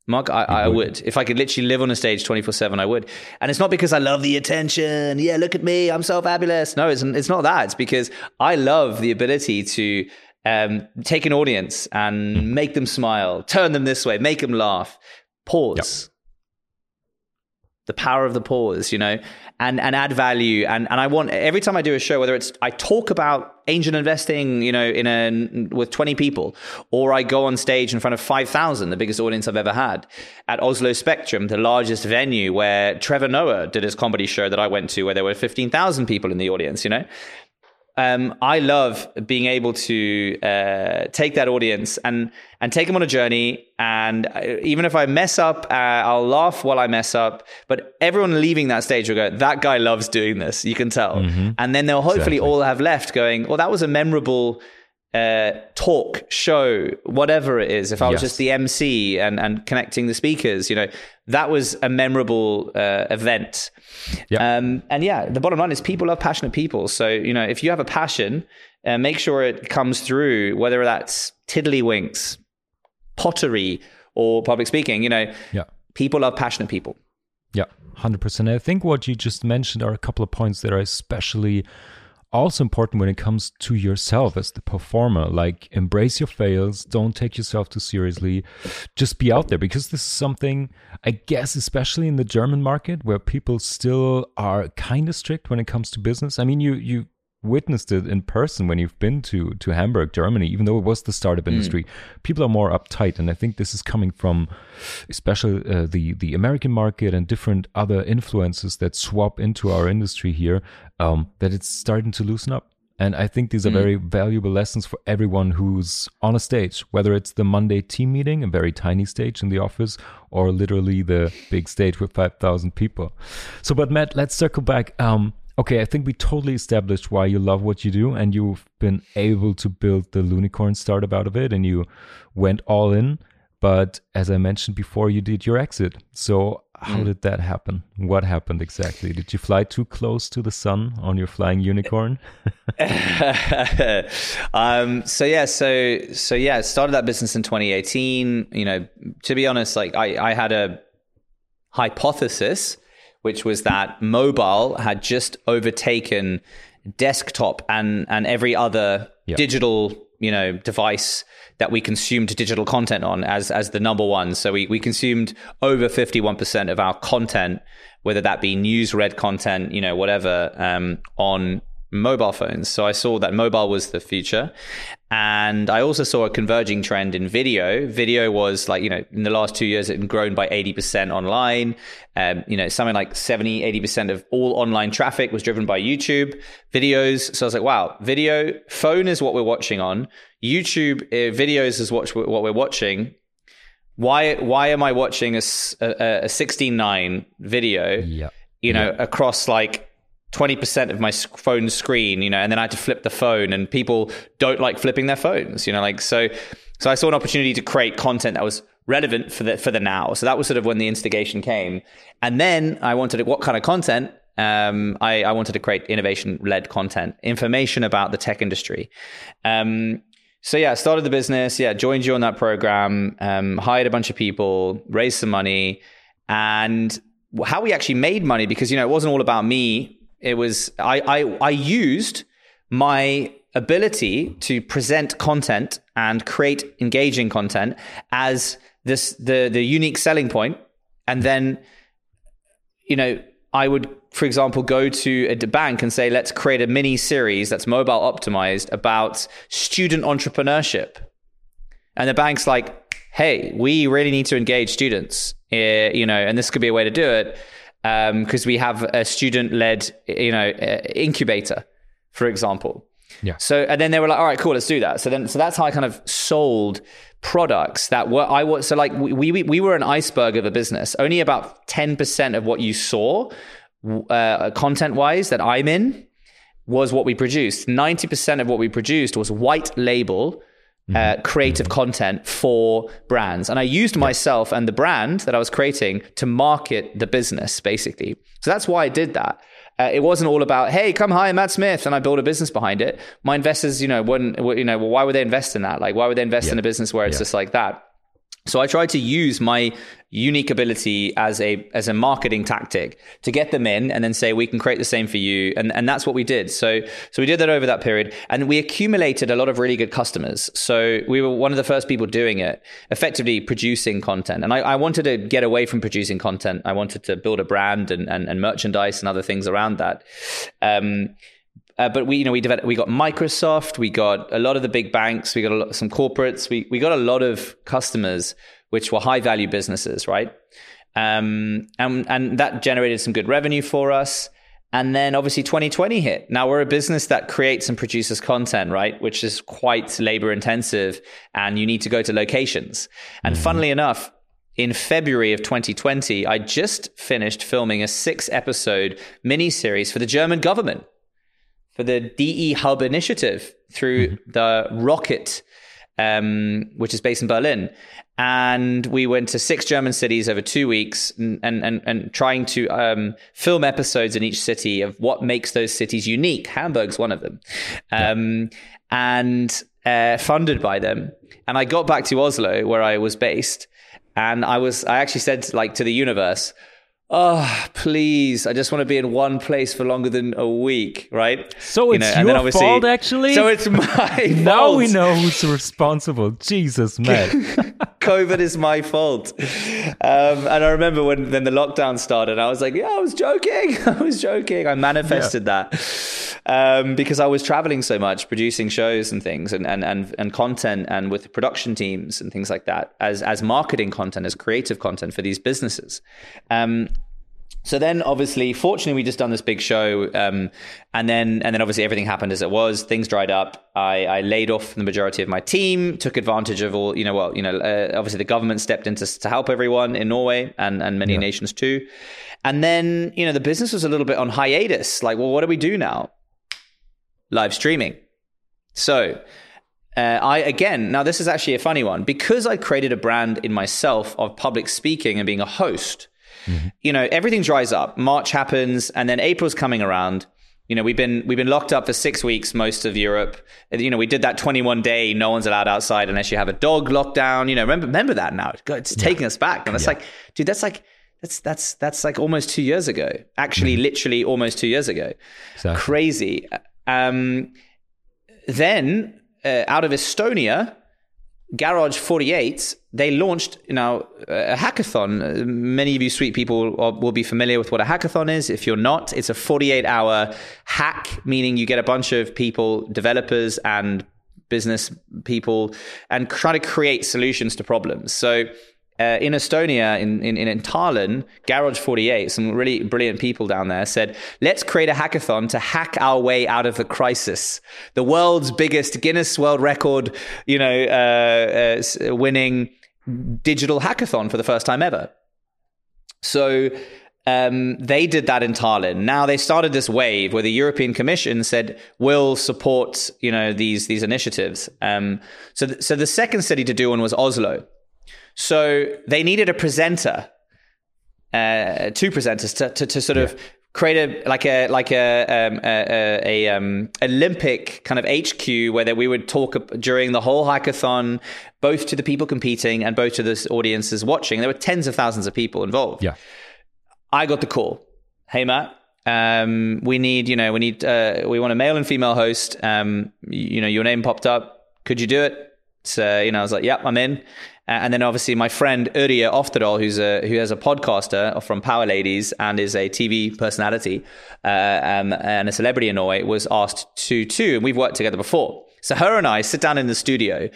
Mark, I, I would. would. If I could literally live on a stage 24 7, I would. And it's not because I love the attention. Yeah, look at me. I'm so fabulous. No, it's, it's not that. It's because I love the ability to um, take an audience and mm. make them smile, turn them this way, make them laugh, pause. The power of the pause, you know, and, and add value. And, and I want every time I do a show, whether it's I talk about angel investing, you know, in a with 20 people, or I go on stage in front of 5,000, the biggest audience I've ever had, at Oslo Spectrum, the largest venue where Trevor Noah did his comedy show that I went to, where there were 15,000 people in the audience, you know um, I love being able to uh, take that audience and and take them on a journey. And uh, even if I mess up, uh, I'll laugh while I mess up. But everyone leaving that stage will go, "That guy loves doing this." You can tell, mm-hmm. and then they'll hopefully exactly. all have left going, "Well, that was a memorable." Uh, talk, show, whatever it is. If I was yes. just the MC and, and connecting the speakers, you know, that was a memorable uh, event. Yep. Um, and yeah, the bottom line is people love passionate people. So, you know, if you have a passion, uh, make sure it comes through, whether that's tiddlywinks, pottery, or public speaking. You know, yeah. people love passionate people. Yeah, 100%. I think what you just mentioned are a couple of points that are especially also important when it comes to yourself as the performer. Like, embrace your fails, don't take yourself too seriously, just be out there because this is something, I guess, especially in the German market where people still are kind of strict when it comes to business. I mean, you, you, witnessed it in person when you've been to to Hamburg, Germany, even though it was the startup mm. industry. People are more uptight, and I think this is coming from, especially uh, the the American market and different other influences that swap into our industry here. Um, that it's starting to loosen up. And I think these are mm. very valuable lessons for everyone who's on a stage, whether it's the Monday team meeting, a very tiny stage in the office, or literally the big stage with 5,000 people. So, but Matt, let's circle back. Um, okay, I think we totally established why you love what you do and you've been able to build the unicorn startup out of it and you went all in. But as I mentioned before, you did your exit. So, how mm. did that happen? What happened exactly? Did you fly too close to the sun on your flying unicorn? um, so yeah, so so yeah, started that business in 2018. You know, to be honest, like I, I had a hypothesis which was that mobile had just overtaken desktop and and every other yep. digital you know device that we consumed digital content on as as the number one so we we consumed over 51% of our content whether that be news read content you know whatever um, on mobile phones. So I saw that mobile was the future. And I also saw a converging trend in video. Video was like, you know, in the last two years, it had grown by 80% online. Um, you know, something like 70, 80% of all online traffic was driven by YouTube videos. So I was like, wow, video, phone is what we're watching on. YouTube uh, videos is what, what we're watching. Why, why am I watching a, a, a 16.9 video, yeah. you know, yeah. across like 20% of my phone screen, you know, and then I had to flip the phone and people don't like flipping their phones, you know, like so so I saw an opportunity to create content that was relevant for the for the now. So that was sort of when the instigation came. And then I wanted what kind of content? Um, I, I wanted to create innovation led content, information about the tech industry. Um, so yeah, started the business. Yeah, joined you on that program. Um, hired a bunch of people, raised some money, and how we actually made money because you know it wasn't all about me it was I, I, I used my ability to present content and create engaging content as this the the unique selling point, and then you know I would, for example, go to a bank and say, let's create a mini series that's mobile optimized about student entrepreneurship. And the bank's like, hey, we really need to engage students, uh, you know, and this could be a way to do it because um, we have a student-led, you know, uh, incubator, for example. Yeah. So and then they were like, all right, cool, let's do that. So then, so that's how I kind of sold products that were I was so like we we we were an iceberg of a business. Only about ten percent of what you saw, uh, content wise, that I'm in, was what we produced. Ninety percent of what we produced was white label uh, mm-hmm. creative mm-hmm. content for brands. And I used myself and the brand that I was creating to market the business, basically. So that's why I did that. Uh, it wasn't all about, hey, come hire Matt Smith, and I build a business behind it. My investors, you know, wouldn't, you know, well, why would they invest in that? Like, why would they invest yeah. in a business where it's yeah. just like that? So I tried to use my unique ability as a as a marketing tactic to get them in and then say we can create the same for you and and that's what we did. So so we did that over that period and we accumulated a lot of really good customers. So we were one of the first people doing it, effectively producing content. And I, I wanted to get away from producing content. I wanted to build a brand and and, and merchandise and other things around that. Um, uh, but we, you know, we developed, we got Microsoft, we got a lot of the big banks, we got lot, some corporates, we we got a lot of customers which were high value businesses, right? Um, and and that generated some good revenue for us. And then obviously 2020 hit. Now we're a business that creates and produces content, right? Which is quite labor intensive and you need to go to locations. And mm-hmm. funnily enough, in February of 2020, I just finished filming a six episode mini series for the German government for the DE Hub initiative through mm-hmm. the Rocket, um, which is based in Berlin. And we went to six German cities over two weeks and, and, and trying to um, film episodes in each city of what makes those cities unique. Hamburg's one of them. Um, yeah. And uh, funded by them. And I got back to Oslo, where I was based. And I was, I actually said like to the universe, oh please. I just want to be in one place for longer than a week right? So it's you know, your fault actually? So it's my now fault. we know who's responsible. Jesus man covid is my fault um, and i remember when then the lockdown started i was like yeah i was joking i was joking i manifested yeah. that um, because I was traveling so much, producing shows and things, and, and and and content, and with production teams and things like that, as as marketing content, as creative content for these businesses. Um, so then, obviously, fortunately, we just done this big show, um, and then and then obviously everything happened as it was. Things dried up. I, I laid off the majority of my team, took advantage of all you know. Well, you know, uh, obviously the government stepped in to, to help everyone in Norway and and many yeah. nations too. And then you know the business was a little bit on hiatus. Like, well, what do we do now? live streaming. So, uh, I again, now this is actually a funny one because I created a brand in myself of public speaking and being a host. Mm-hmm. You know, everything dries up. March happens, and then April's coming around. You know, we've been we've been locked up for six weeks, most of Europe. You know, we did that 21 day, no one's allowed outside unless you have a dog lockdown. You know, remember remember that now. It's taking yeah. us back, and it's yeah. like, dude, that's like that's that's that's like almost two years ago. Actually, mm-hmm. literally almost two years ago. Exactly. Crazy. Um, then uh, out of Estonia, Garage 48, they launched you know, a hackathon. Many of you sweet people will be familiar with what a hackathon is. If you're not, it's a 48 hour hack, meaning you get a bunch of people, developers and business people, and try to create solutions to problems. So uh, in Estonia, in, in, in Tallinn, Garage 48, some really brilliant people down there said, let's create a hackathon to hack our way out of the crisis. The world's biggest Guinness World Record, you know, uh, uh, winning digital hackathon for the first time ever. So um, they did that in Tallinn. Now they started this wave where the European Commission said we'll support you know these these initiatives. Um, so th- so the second city to do one was Oslo. So they needed a presenter, uh, two presenters to, to, to sort yeah. of create a like a like a um, a, a, um, Olympic kind of HQ where that we would talk during the whole hackathon, both to the people competing and both to the audiences watching. There were tens of thousands of people involved. Yeah, I got the call. Hey Matt, um, we need you know we need uh, we want a male and female host. Um, you, you know your name popped up. Could you do it? So you know I was like, yep, I'm in. And then obviously my friend Yrje Oftedal, who's a who has a podcaster from Power Ladies and is a TV personality uh, um, and a celebrity in Norway, was asked to too, and we've worked together before. So her and I sit down in the studio.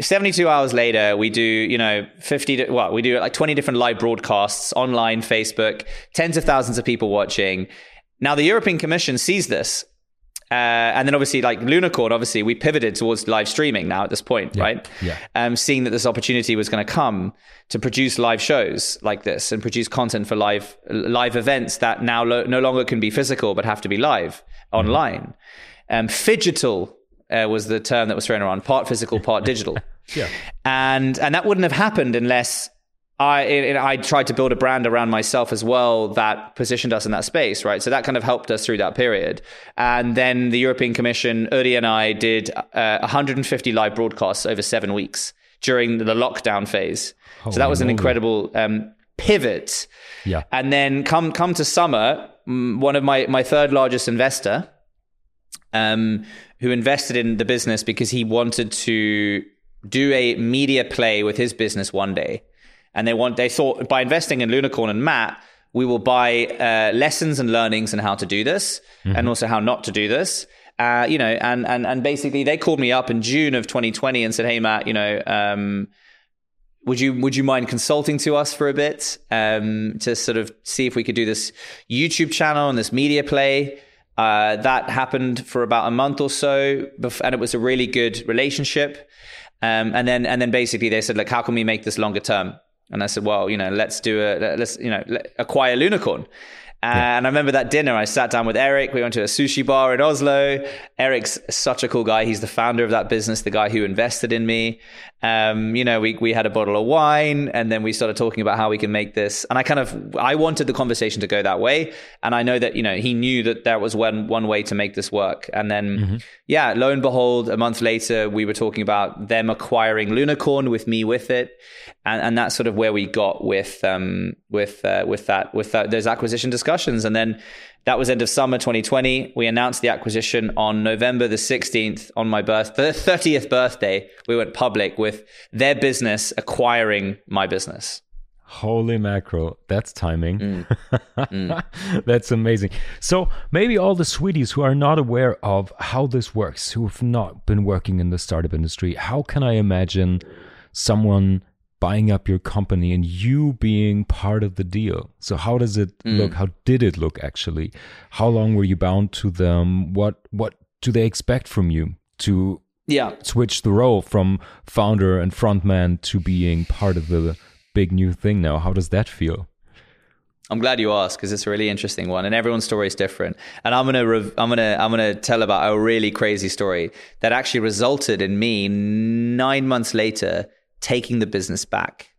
72 hours later, we do, you know, 50, to, well, we do like 20 different live broadcasts online, Facebook, tens of thousands of people watching. Now, the European Commission sees this uh, and then obviously, like Lunicorn, obviously we pivoted towards live streaming now at this point, yeah, right? Yeah. Um, seeing that this opportunity was going to come to produce live shows like this and produce content for live live events that now lo- no longer can be physical but have to be live mm-hmm. online. Um, phygital uh, was the term that was thrown around, part physical, part digital. yeah. And and that wouldn't have happened unless I I tried to build a brand around myself as well that positioned us in that space, right? So that kind of helped us through that period. And then the European Commission, Yrje and I did uh, 150 live broadcasts over seven weeks during the lockdown phase. so that was an incredible um, pivot. Yeah. And then come come to summer, mm, one of my my third largest investor, um, who invested in the business because he wanted to do a media play with his business one day, and they want they thought by investing in Lunicorn and Matt, we will buy uh, lessons and learnings and how to do this, and also how not to do this. Uh, you know, and and and basically they called me up in June of 2020 and said, "Hey Matt, you know." Um, would you would you mind consulting to us for a bit um, to sort of see if we could do this YouTube channel and this media play? Uh, that happened for about a month or so, and it was a really good relationship. Um, and then and then basically they said, like, how can we make this longer term? And I said, well, you know, let's do a let's you know acquire Lunicorn. And I remember that dinner. I sat down with Eric. We went to a sushi bar in Oslo. Eric's such a cool guy. He's the founder of that business, the guy who invested in me. Um, you know, we we had a bottle of wine, and then we started talking about how we can make this. And I kind of I wanted the conversation to go that way, and I know that you know he knew that that was one one way to make this work. And then, yeah, lo and behold, a month later, we were talking about them acquiring Lunicorn with me with it, and and that's sort of where we got with um with uh, with that with that, those acquisition discussions, and then that was end of summer 2020. We announced the acquisition on November the 16th on my birth, the 30th birthday. We went public with their business acquiring my business. Holy mackerel, that's timing. Mm. that's amazing. So, maybe all the sweeties who are not aware of how this works, who have not been working in the startup industry, how can I imagine someone buying up your company and you being part of the deal? So, how does it mm. look? How did it look actually? How long were you bound to them? What what do they expect from you to Yeah. switch the role from founder and frontman to being part of the big new thing now. How does that feel? I'm glad you asked because it's a really interesting one, and everyone's story is different. And I'm gonna, rev- I'm gonna, I'm gonna tell about a really crazy story that actually resulted in me nine months later taking the business back.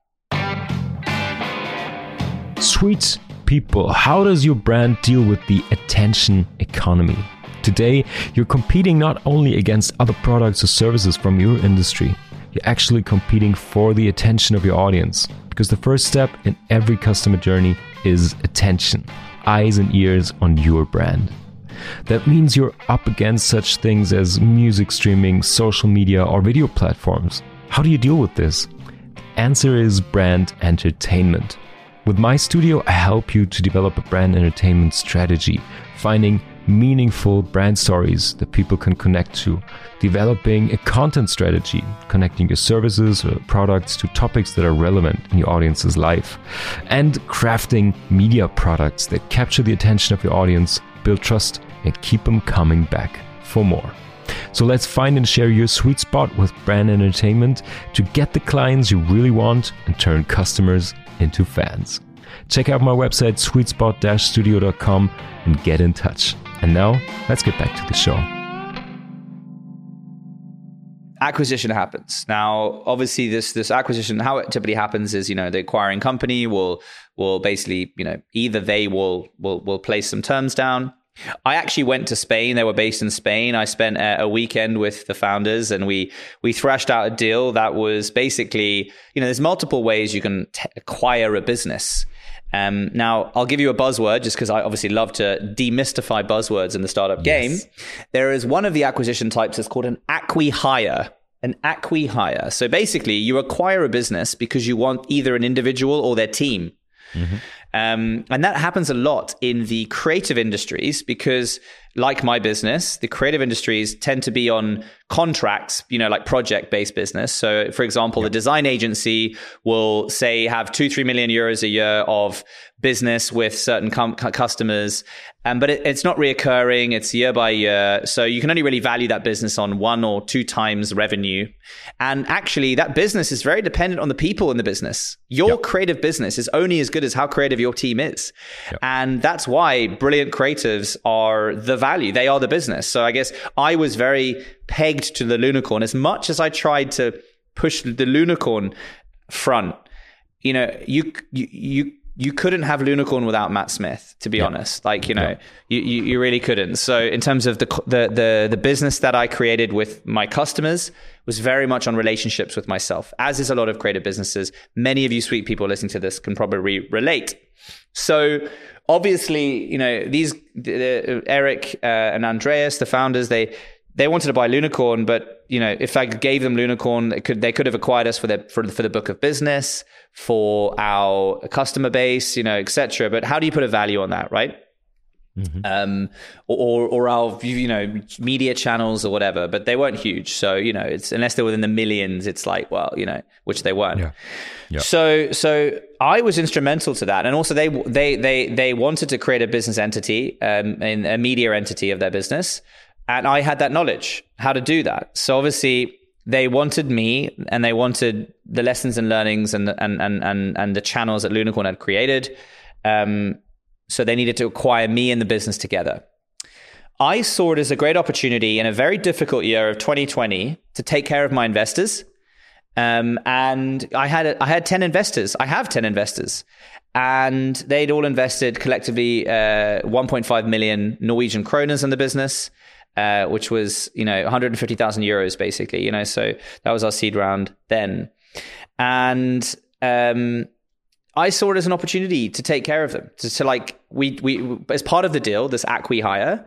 Sweet people, how does your brand deal with the attention economy? Today, you're competing not only against other products or services from your industry, you're actually competing for the attention of your audience. Because the first step in every customer journey is attention, eyes and ears on your brand. That means you're up against such things as music streaming, social media, or video platforms. How do you deal with this? The Answer is brand entertainment. With my studio, I help you to develop a brand entertainment strategy, finding meaningful brand stories that people can connect to, developing a content strategy, connecting your services or products to topics that are relevant in your audience's life, and crafting media products that capture the attention of your audience, build trust, and keep them coming back for more. So let's find and share your sweet spot with brand entertainment to get the clients you really want and turn customers into fans. Check out my website sweetspot-studio.com and get in touch. And now, let's get back to the show. acquisition happens now obviously this this acquisition how it typically happens is you know the acquiring company will will basically you know either they will will will place some terms down I actually went to Spain. They were based in Spain. I spent a, a weekend with the founders, and we we thrashed out a deal that was basically, you know, there's multiple ways you can t- acquire a business. Um, now, I'll give you a buzzword just because I obviously love to demystify buzzwords in the startup game. There is one of the acquisition types that's called an acqui-hire. An acqui-hire. So basically, you acquire a business because you want either an individual or their team. Um, and that happens a lot in the creative industries because, like my business, the creative industries tend to be on contracts, you know, like project based business. So, for example, the design agency will say have two, three million euros a year of business with certain com- customers. Um, but it, it's not reoccurring, it's year by year. So you can only really value that business on one or two times revenue. And actually, that business is very dependent on the people in the business. Your Yep. creative business is only as good as how creative your team is. And that's why brilliant creatives are the value. They are the business. So I guess I was very pegged to the Lunicorn as much as I tried to push the Lunicorn front. You know, you, you, you you couldn't have Lunicorn without Matt Smith, to be yeah. honest. Like, you know, yeah. you, you, you, really couldn't. So in terms of the, the, the, the business that I created with my customers was very much on relationships with myself, as is a lot of creative businesses. Many of you sweet people listening to this can probably relate. So obviously, you know, these, the, Eric uh, and Andreas, the founders, they, they wanted to buy Lunicorn, but you know, if I gave them Lunicorn, they could they could have acquired us for the for, for the book of business, for our customer base, you know, etc. But how do you put a value on that, right? Mm-hmm. Um, or or our you know media channels or whatever, but they weren't huge. So you know, it's unless they're within the millions, it's like well, you know, which they weren't. Yeah. Yeah. So so I was instrumental to that, and also they they they they wanted to create a business entity, um, in a media entity of their business. And I had that knowledge how to do that. So obviously they wanted me and they wanted the lessons and learnings and and, and, and, and the channels that Lunicorn had created. Um, so they needed to acquire me and the business together. I saw it as a great opportunity in a very difficult year of 2020 to take care of my investors. Um, and I had I had ten investors. I have ten investors, and they'd all invested collectively uh, 1.5 million Norwegian kroners in the business uh, which was you know 150,000 euros basically. You know, so that was our seed round then, and um, I saw it as an opportunity to take care of them. To, to like we we as part of the deal, this acqui-hire,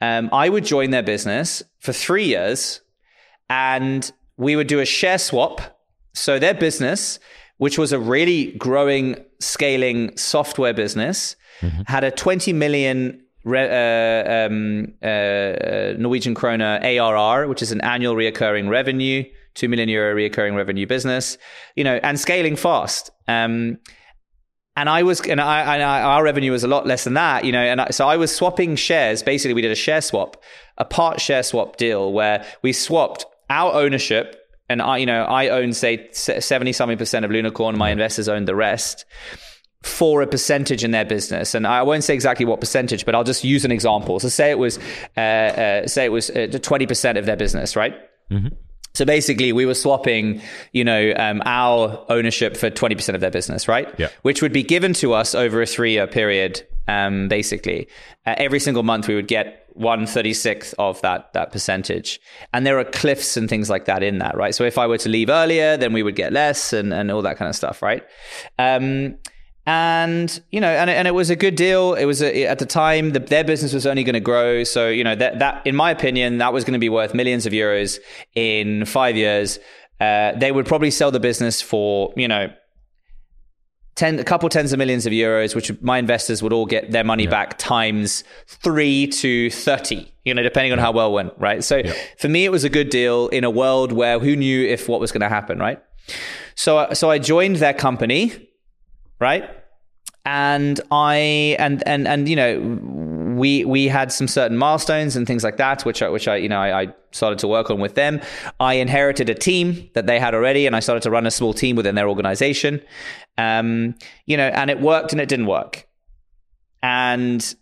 um, I would join their business for three years, and we would do a share swap. So their business, which was a really growing, scaling software business, mm-hmm. had a 20 million uh, um, uh, Norwegian kroner ARR, which is an annual reoccurring revenue, two million euro reoccurring revenue business, you know, and scaling fast. Um, and I was, and, I, and I, our revenue was a lot less than that, you know, and I, so I was swapping shares. Basically, we did a share swap, a part share swap deal where we swapped our ownership, and I, you know, I own say seventy something percent of Lunicorn, my investors own the rest for a percentage in their business, and I won't say exactly what percentage, but I'll just use an example. So say it was, uh, uh, say it was uh, twenty percent of their business, right? Mm-hmm. So basically, we were swapping, you know, um, our ownership for twenty percent of their business, right? Yeah. Which would be given to us over a three-year period. Um, basically, uh, every single month we would get one thirty sixth of that that percentage, and there are cliffs and things like that in that, right? So if I were to leave earlier, then we would get less, and and all that kind of stuff, right? Um, and you know and, and it was a good deal. It was a, at the time the, their business was only going to grow. So you know that that in my opinion that was going to be worth millions of euros in five years. Uh, they would probably sell the business for you know ten a couple tens of millions of euros which my investors would all get their money yeah. back times three to 30 you know depending on how well went right? So yeah. for me it was a good deal in a world where who knew if what was going to happen right? So so i joined their company right? And I and and and you know we we had some certain milestones and things like that, which I, which I you know I, I, started to work on with them. I inherited a team that they had already, and I started to run a small team within their organization. Um, you know, and it worked and it didn't work, and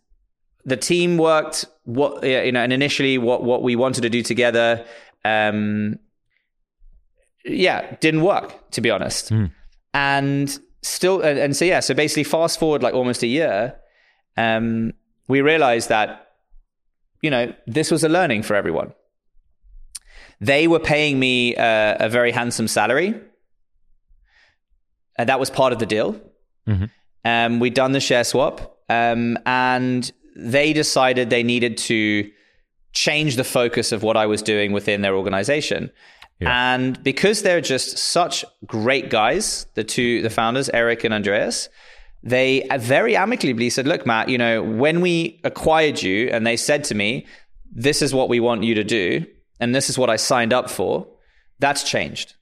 the team worked. What you know, and initially what what we wanted to do together, um, yeah, didn't work to be honest, mm. and still, and, and, so yeah, so basically, fast forward like almost a year, um, we realized that you know this was a learning for everyone. They were paying me uh, a very handsome salary, and that was part of the deal. Mm-hmm. Um, we'd done the share swap, um, and they decided they needed to change the focus of what I was doing within their organization. Yeah. And because they're just such great guys, the two, the founders, Eric and Andreas, they very amicably said, look, Matt, you know, when we acquired you and they said to me, this is what we want you to do, and this is what I signed up for, that's changed.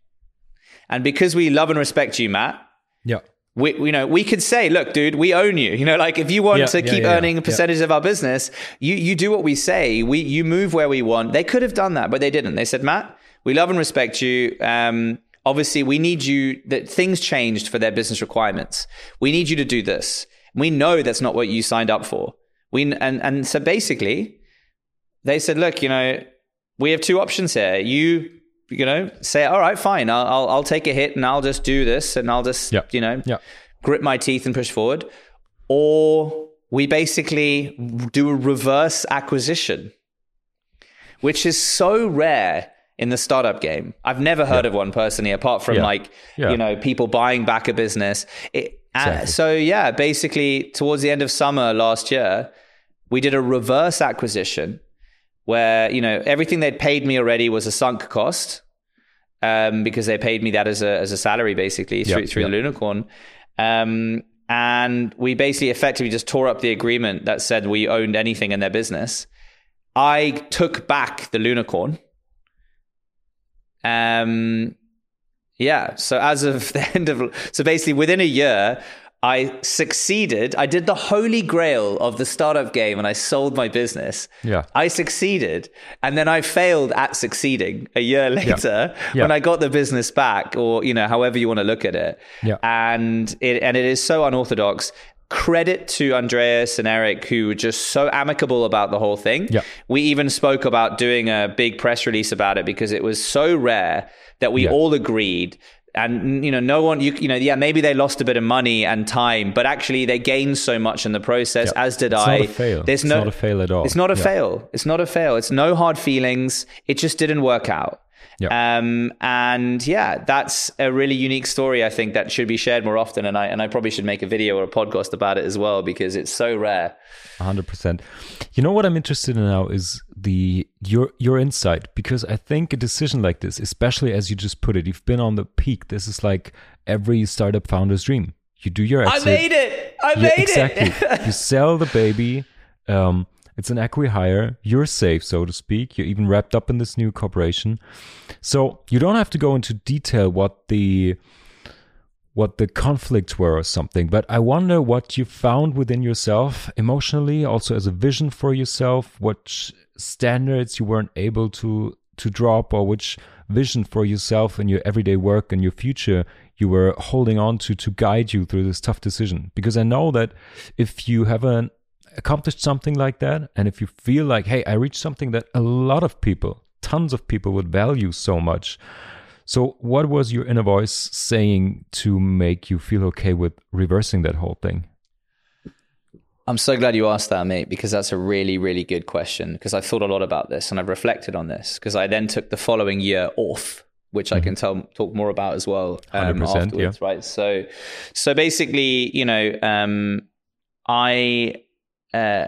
And because we love and respect you, Matt, yeah. We, you know, we could say, look, dude, we own you. You know, like if you want yeah, to yeah, keep yeah, earning a percentage of our business, you, you do what we say. We, you move where we want. They could have done that, but they didn't. They said, Matt, we love and respect you. Um, obviously, we need you that things changed for their business requirements. We need you to do this. We know that's not what you signed up for. We and and so basically, they said, look, you know, we have two options here. You you know say all right fine I'll, I'll, I'll take a hit and i'll just do this and i'll just yeah. you know yeah. grit my teeth and push forward, or we basically do a reverse acquisition, which is so rare in the startup game. I've never heard yeah. of one personally, apart from yeah. like, yeah. you know, people buying back a business. It, exactly. uh, so, yeah, basically, towards the end of summer last year, we did a reverse acquisition where, you know, everything they'd paid me already was a sunk cost um, because they paid me that as a, as a salary, basically, through, through the Lunicorn. Um, and we basically effectively just tore up the agreement that said we owned anything in their business. I took back the Lunicorn um, yeah. So as of the end of, so basically within a year, I succeeded. I did the holy grail of the startup game and I sold my business. Yeah. I succeeded. And then I failed at succeeding a year later yeah. Yeah. when I got the business back or, you know, however you want to look at it. Yeah. And it, and it is so unorthodox credit to Andreas and Eric, who were just so amicable about the whole thing. Yeah. We even spoke about doing a big press release about it because it was so rare that we yeah. all agreed. And you know, no one, you, you know, yeah, maybe they lost a bit of money and time, but actually they gained so much in the process. Yeah. As did it's I. Not a fail. There's it's no, not a fail at all. It's not a fail. It's not a fail. It's no hard feelings. It just didn't work out. Yeah. Um, and yeah, that's a really unique story. I think that should be shared more often. And I and I probably should make a video or a podcast about it as well because it's so rare. hundred percent. You know what I'm interested in now is the your your insight because I think a decision like this, especially as you just put it, you've been on the peak. This is like every startup founder's dream. You do your exit. I made it. I made exactly. it. Exactly. you sell the baby. Um, it's an acqui-hire. You're safe, so to speak. You're even wrapped up in this new corporation. So you don't have to go into detail what the what the conflicts were or something, but I wonder what you found within yourself emotionally, also as a vision for yourself, what standards you weren't able to to drop or which vision for yourself and your everyday work and your future you were holding on to to guide you through this tough decision because i know that if you have an accomplished something like that, and if you feel like, hey, I reached something that a lot of people, tons of people would value so much. So, what was your inner voice saying to make you feel okay with reversing that whole thing? I'm so glad you asked that, mate, because that's a really, really good question. Because I've thought a lot about this and I've reflected on this. Because I then took the following year off, which mm-hmm. I can tell talk more about as well um, afterwards, yeah. right? So, so basically, you know, um, I uh,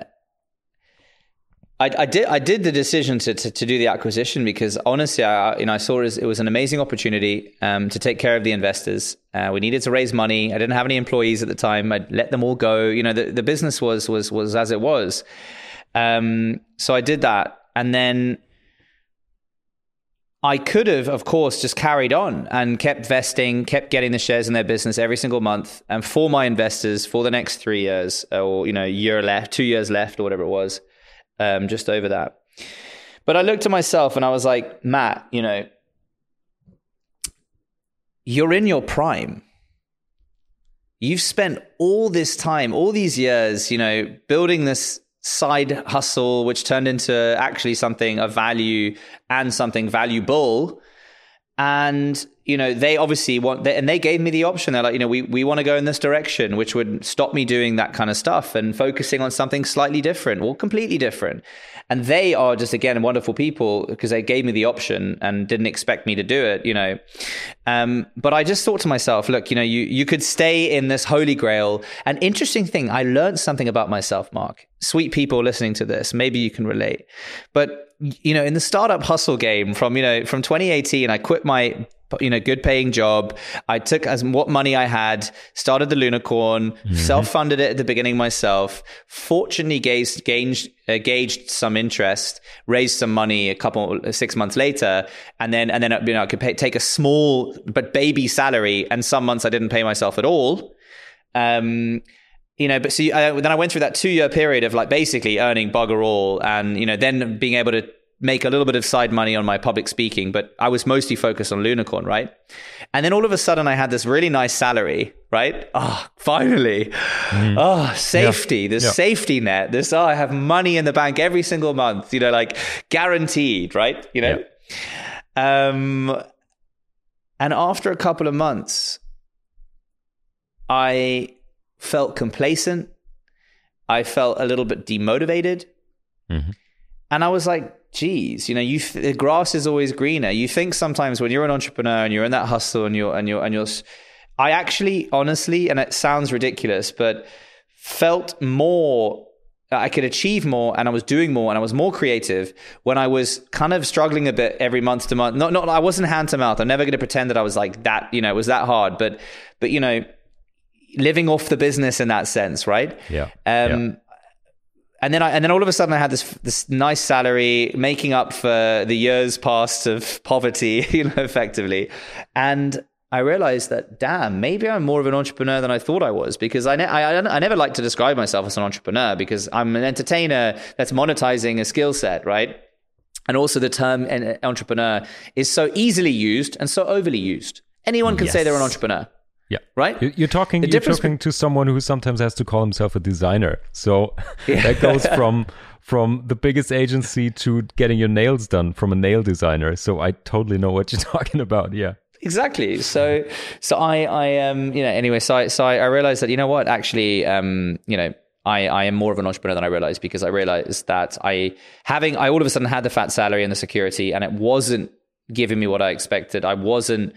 I, I, did I did the decision to, to, to do the acquisition because honestly, I you know I saw it, as, it was an amazing opportunity um, to take care of the investors. Uh, we needed to raise money. I didn't have any employees at the time. I'd let them all go. You know, the, the business was was was as it was. Um, so I did that, and then I could have, of course, just carried on and kept vesting, kept getting the shares in their business every single month, and for my investors for the next three years, or you know, year left, two years left, or whatever it was, um, just over that. But I looked at myself and I was like, Matt, you know, you're in your prime. You've spent all this time, all these years, you know, building this side hustle, which turned into actually something of value and something valuable. And you know, they obviously want, they, and they gave me the option. They're like, you know, we we want to go in this direction, which would stop me doing that kind of stuff and focusing on something slightly different or completely different. And they are just again wonderful people because they gave me the option and didn't expect me to do it, you know. Um, but I just thought to myself, look, you know, you you could stay in this holy grail. An interesting thing, I learned something about myself, Mark. Sweet people listening to this, maybe you can relate. But you know, in the startup hustle game from, you know, from 2018, I quit my you know, good paying job. I took as what money I had, started the Lunicorn, mm-hmm. self funded it at the beginning myself. Fortunately, gauged, gauged, uh, gauged some interest, raised some money a couple six months later, and then and then you know I could pay, take a small but baby salary, and some months I didn't pay myself at all. Um, you know, but see, so then I went through that two year period of like basically earning bugger all, and you know, then being able to make a little bit of side money on my public speaking, but I was mostly focused on Lunicorn, right? And then all of a sudden I had this really nice salary, right? Oh, finally. Mm. Oh, safety, yeah. this yeah. safety net, this, oh, I have money in the bank every single month, you know, like guaranteed, right? You know? Yeah. Um, and after a couple of months, I felt complacent. I felt a little bit demotivated. Mm-hmm. And I was like, geez, you know, you th- the grass is always greener. You think sometimes when you're an entrepreneur and you're in that hustle and you're and you're and you're I actually honestly and it sounds ridiculous, but felt more I could achieve more and I was doing more and I was more creative when I was kind of struggling a bit every month to month. Not not I wasn't hand to mouth. I'm never going to pretend that I was like that, you know, it was that hard, but but you know, living off the business in that sense, right? Yeah. Um, yeah. And then I, and then all of a sudden I had this this nice salary, making up for the years past of poverty, you know, effectively. And I realized that, damn, maybe I'm more of an entrepreneur than I thought I was because I, ne- I, I never like to describe myself as an entrepreneur because I'm an entertainer that's monetizing a skill set, right? And also the term entrepreneur is so easily used and so overly used. Anyone can yes. say they're an entrepreneur. Yeah. Right? You're talking you're talking to someone who sometimes has to call himself a designer. So yeah. that goes from from the biggest agency to getting your nails done from a nail designer. So I totally know what you're talking about. Yeah. Exactly. So so I I um you know anyway so I so I, I realized that you know what actually um you know I, I am more of an entrepreneur than I realized because I realized that I having I all of a sudden had the fat salary and the security and it wasn't giving me what I expected. I wasn't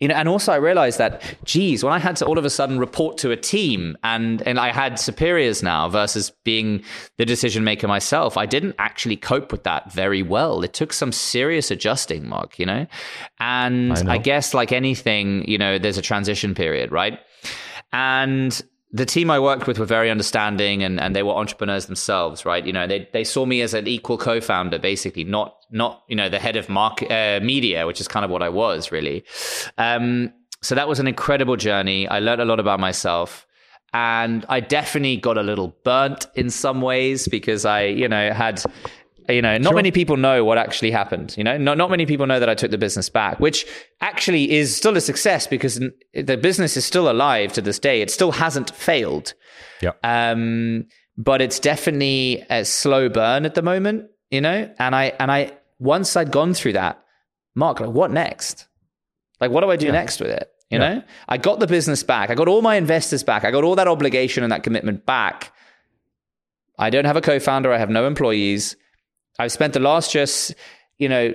you know, and also I realized that, geez, when I had to all of a sudden report to a team and, and I had superiors now versus being the decision maker myself, I didn't actually cope with that very well. It took some serious adjusting, Mark, you know? And I, know. I guess like anything, you know, there's a transition period, right? And the team I worked with were very understanding and, and they were entrepreneurs themselves, right? You know, they, they saw me as an equal co-founder, basically, not, not, you know, the head of market, uh, media, which is kind of what I was really. Um, so that was an incredible journey. I learned a lot about myself and I definitely got a little burnt in some ways because I, you know, had you know, not sure. many people know what actually happened. You know, not not many people know that I took the business back, which actually is still a success because the business is still alive to this day. It still hasn't failed. Yeah. Um, but it's definitely a slow burn at the moment. You know, and I and I once I'd gone through that, Mark, like, what next? Like, what do I do yeah. next with it? You yeah. know, I got the business back. I got all my investors back. I got all that obligation and that commitment back. I don't have a co-founder. I have no employees. I've spent the last just, you know,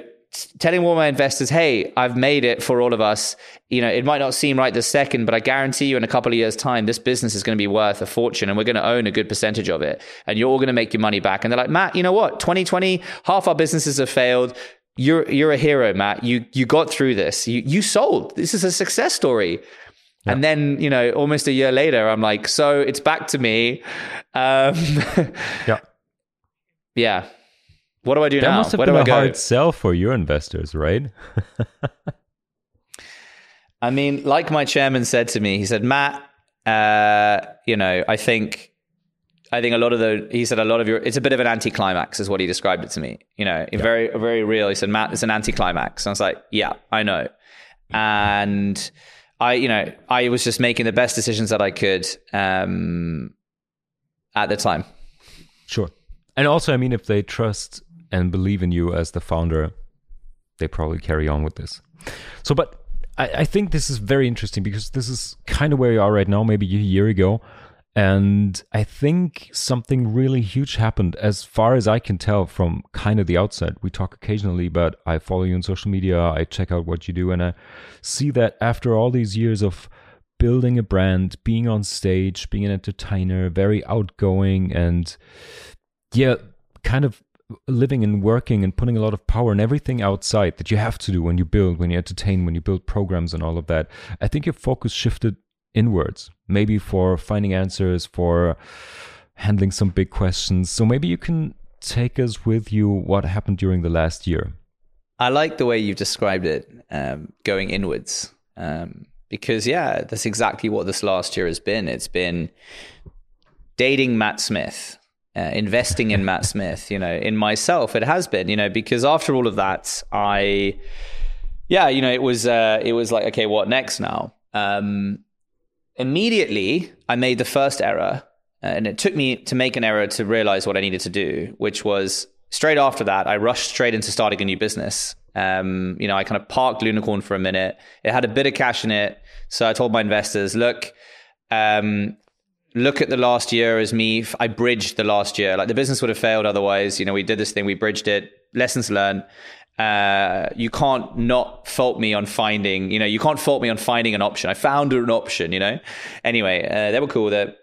telling all my investors, hey, I've made it for all of us. You know, it might not seem right this second, but I guarantee you in a couple of years' time, this business is going to be worth a fortune and we're going to own a good percentage of it. And you're all going to make your money back. And they're like, Matt, you know what? 2020, half our businesses have failed. You're you're a hero, Matt. You you got through this. You you sold. This is a success story. Yeah. And then, you know, almost a year later, I'm like, so it's back to me. Um, yeah. Yeah. What do I do that now? must have Where been do a I go? hard sell for your investors, right? I mean, like my chairman said to me, he said, Matt, uh, you know, I think, I think a lot of the, he said a lot of your, it's a bit of an anticlimax, is what he described it to me. You know, yeah. very, very real. He said, Matt, it's an anticlimax. And I was like, yeah, I know. And I, you know, I was just making the best decisions that I could um, at the time. Sure. And also, I mean, if they trust and believe in you as the founder, they probably carry on with this. So, but I, I think this is very interesting because this is kind of where you are right now, maybe a year ago. And I think something really huge happened as far as I can tell from kind of the outside. We talk occasionally, but I follow you on social media, I check out what you do, and I see that after all these years of building a brand, being on stage, being an entertainer, very outgoing, and yeah, kind of living and working and putting a lot of power and everything outside that you have to do when you build, when you entertain, when you build programs and all of that. I think your focus shifted inwards, maybe for finding answers, for handling some big questions. So maybe you can take us with you what happened during the last year. I like the way you've described it, um, going inwards. Um, because, yeah, that's exactly what this last year has been. It's been dating Matt Smith uh, investing in Matt Smith, you know, in myself. It has been, you know, because after all of that, I, yeah, you know, it was, uh, it was like, okay, what next now? Um, immediately, I made the first error, uh, and it took me to make an error to realize what I needed to do, which was straight after that, I rushed straight into starting a new business. Um, you know, I kind of parked Lunicorn for a minute. It had a bit of cash in it, so I told my investors, look um, look at the last year as me. I bridged the last year. Like the business would have failed otherwise. You know, we did this thing, we bridged it. Lessons learned. Uh, you can't not fault me on finding. You know, you can't fault me on finding an option. I found an option. You know. Anyway, uh, they were cool with it.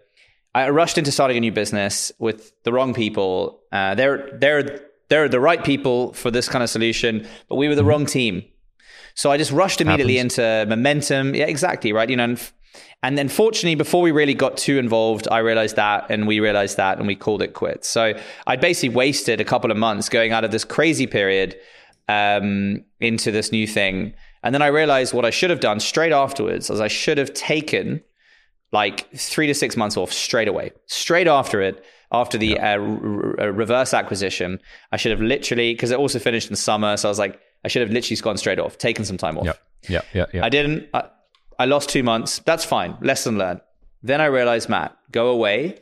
I rushed into starting a new business with the wrong people. Uh, they're they're they're the right people for this kind of solution, but we were the mm-hmm. wrong team. So I just rushed immediately Happens. into momentum. Yeah, exactly right. You know, and, and then fortunately, before we really got too involved, I realized that, and we realized that, and we called it quits. So I basically wasted a couple of months going out of this crazy period um, into this new thing. And then I realized what I should have done straight afterwards is I should have taken like three to six months off straight away, straight after it, after the uh, r- reverse acquisition. I should have literally, because it also finished in summer. So I was like, I should have literally gone straight off, taken some time off. Yeah, yeah, yeah. yeah. I didn't. I, I lost two months. That's fine. Lesson learned. Then I realized, Matt, go away.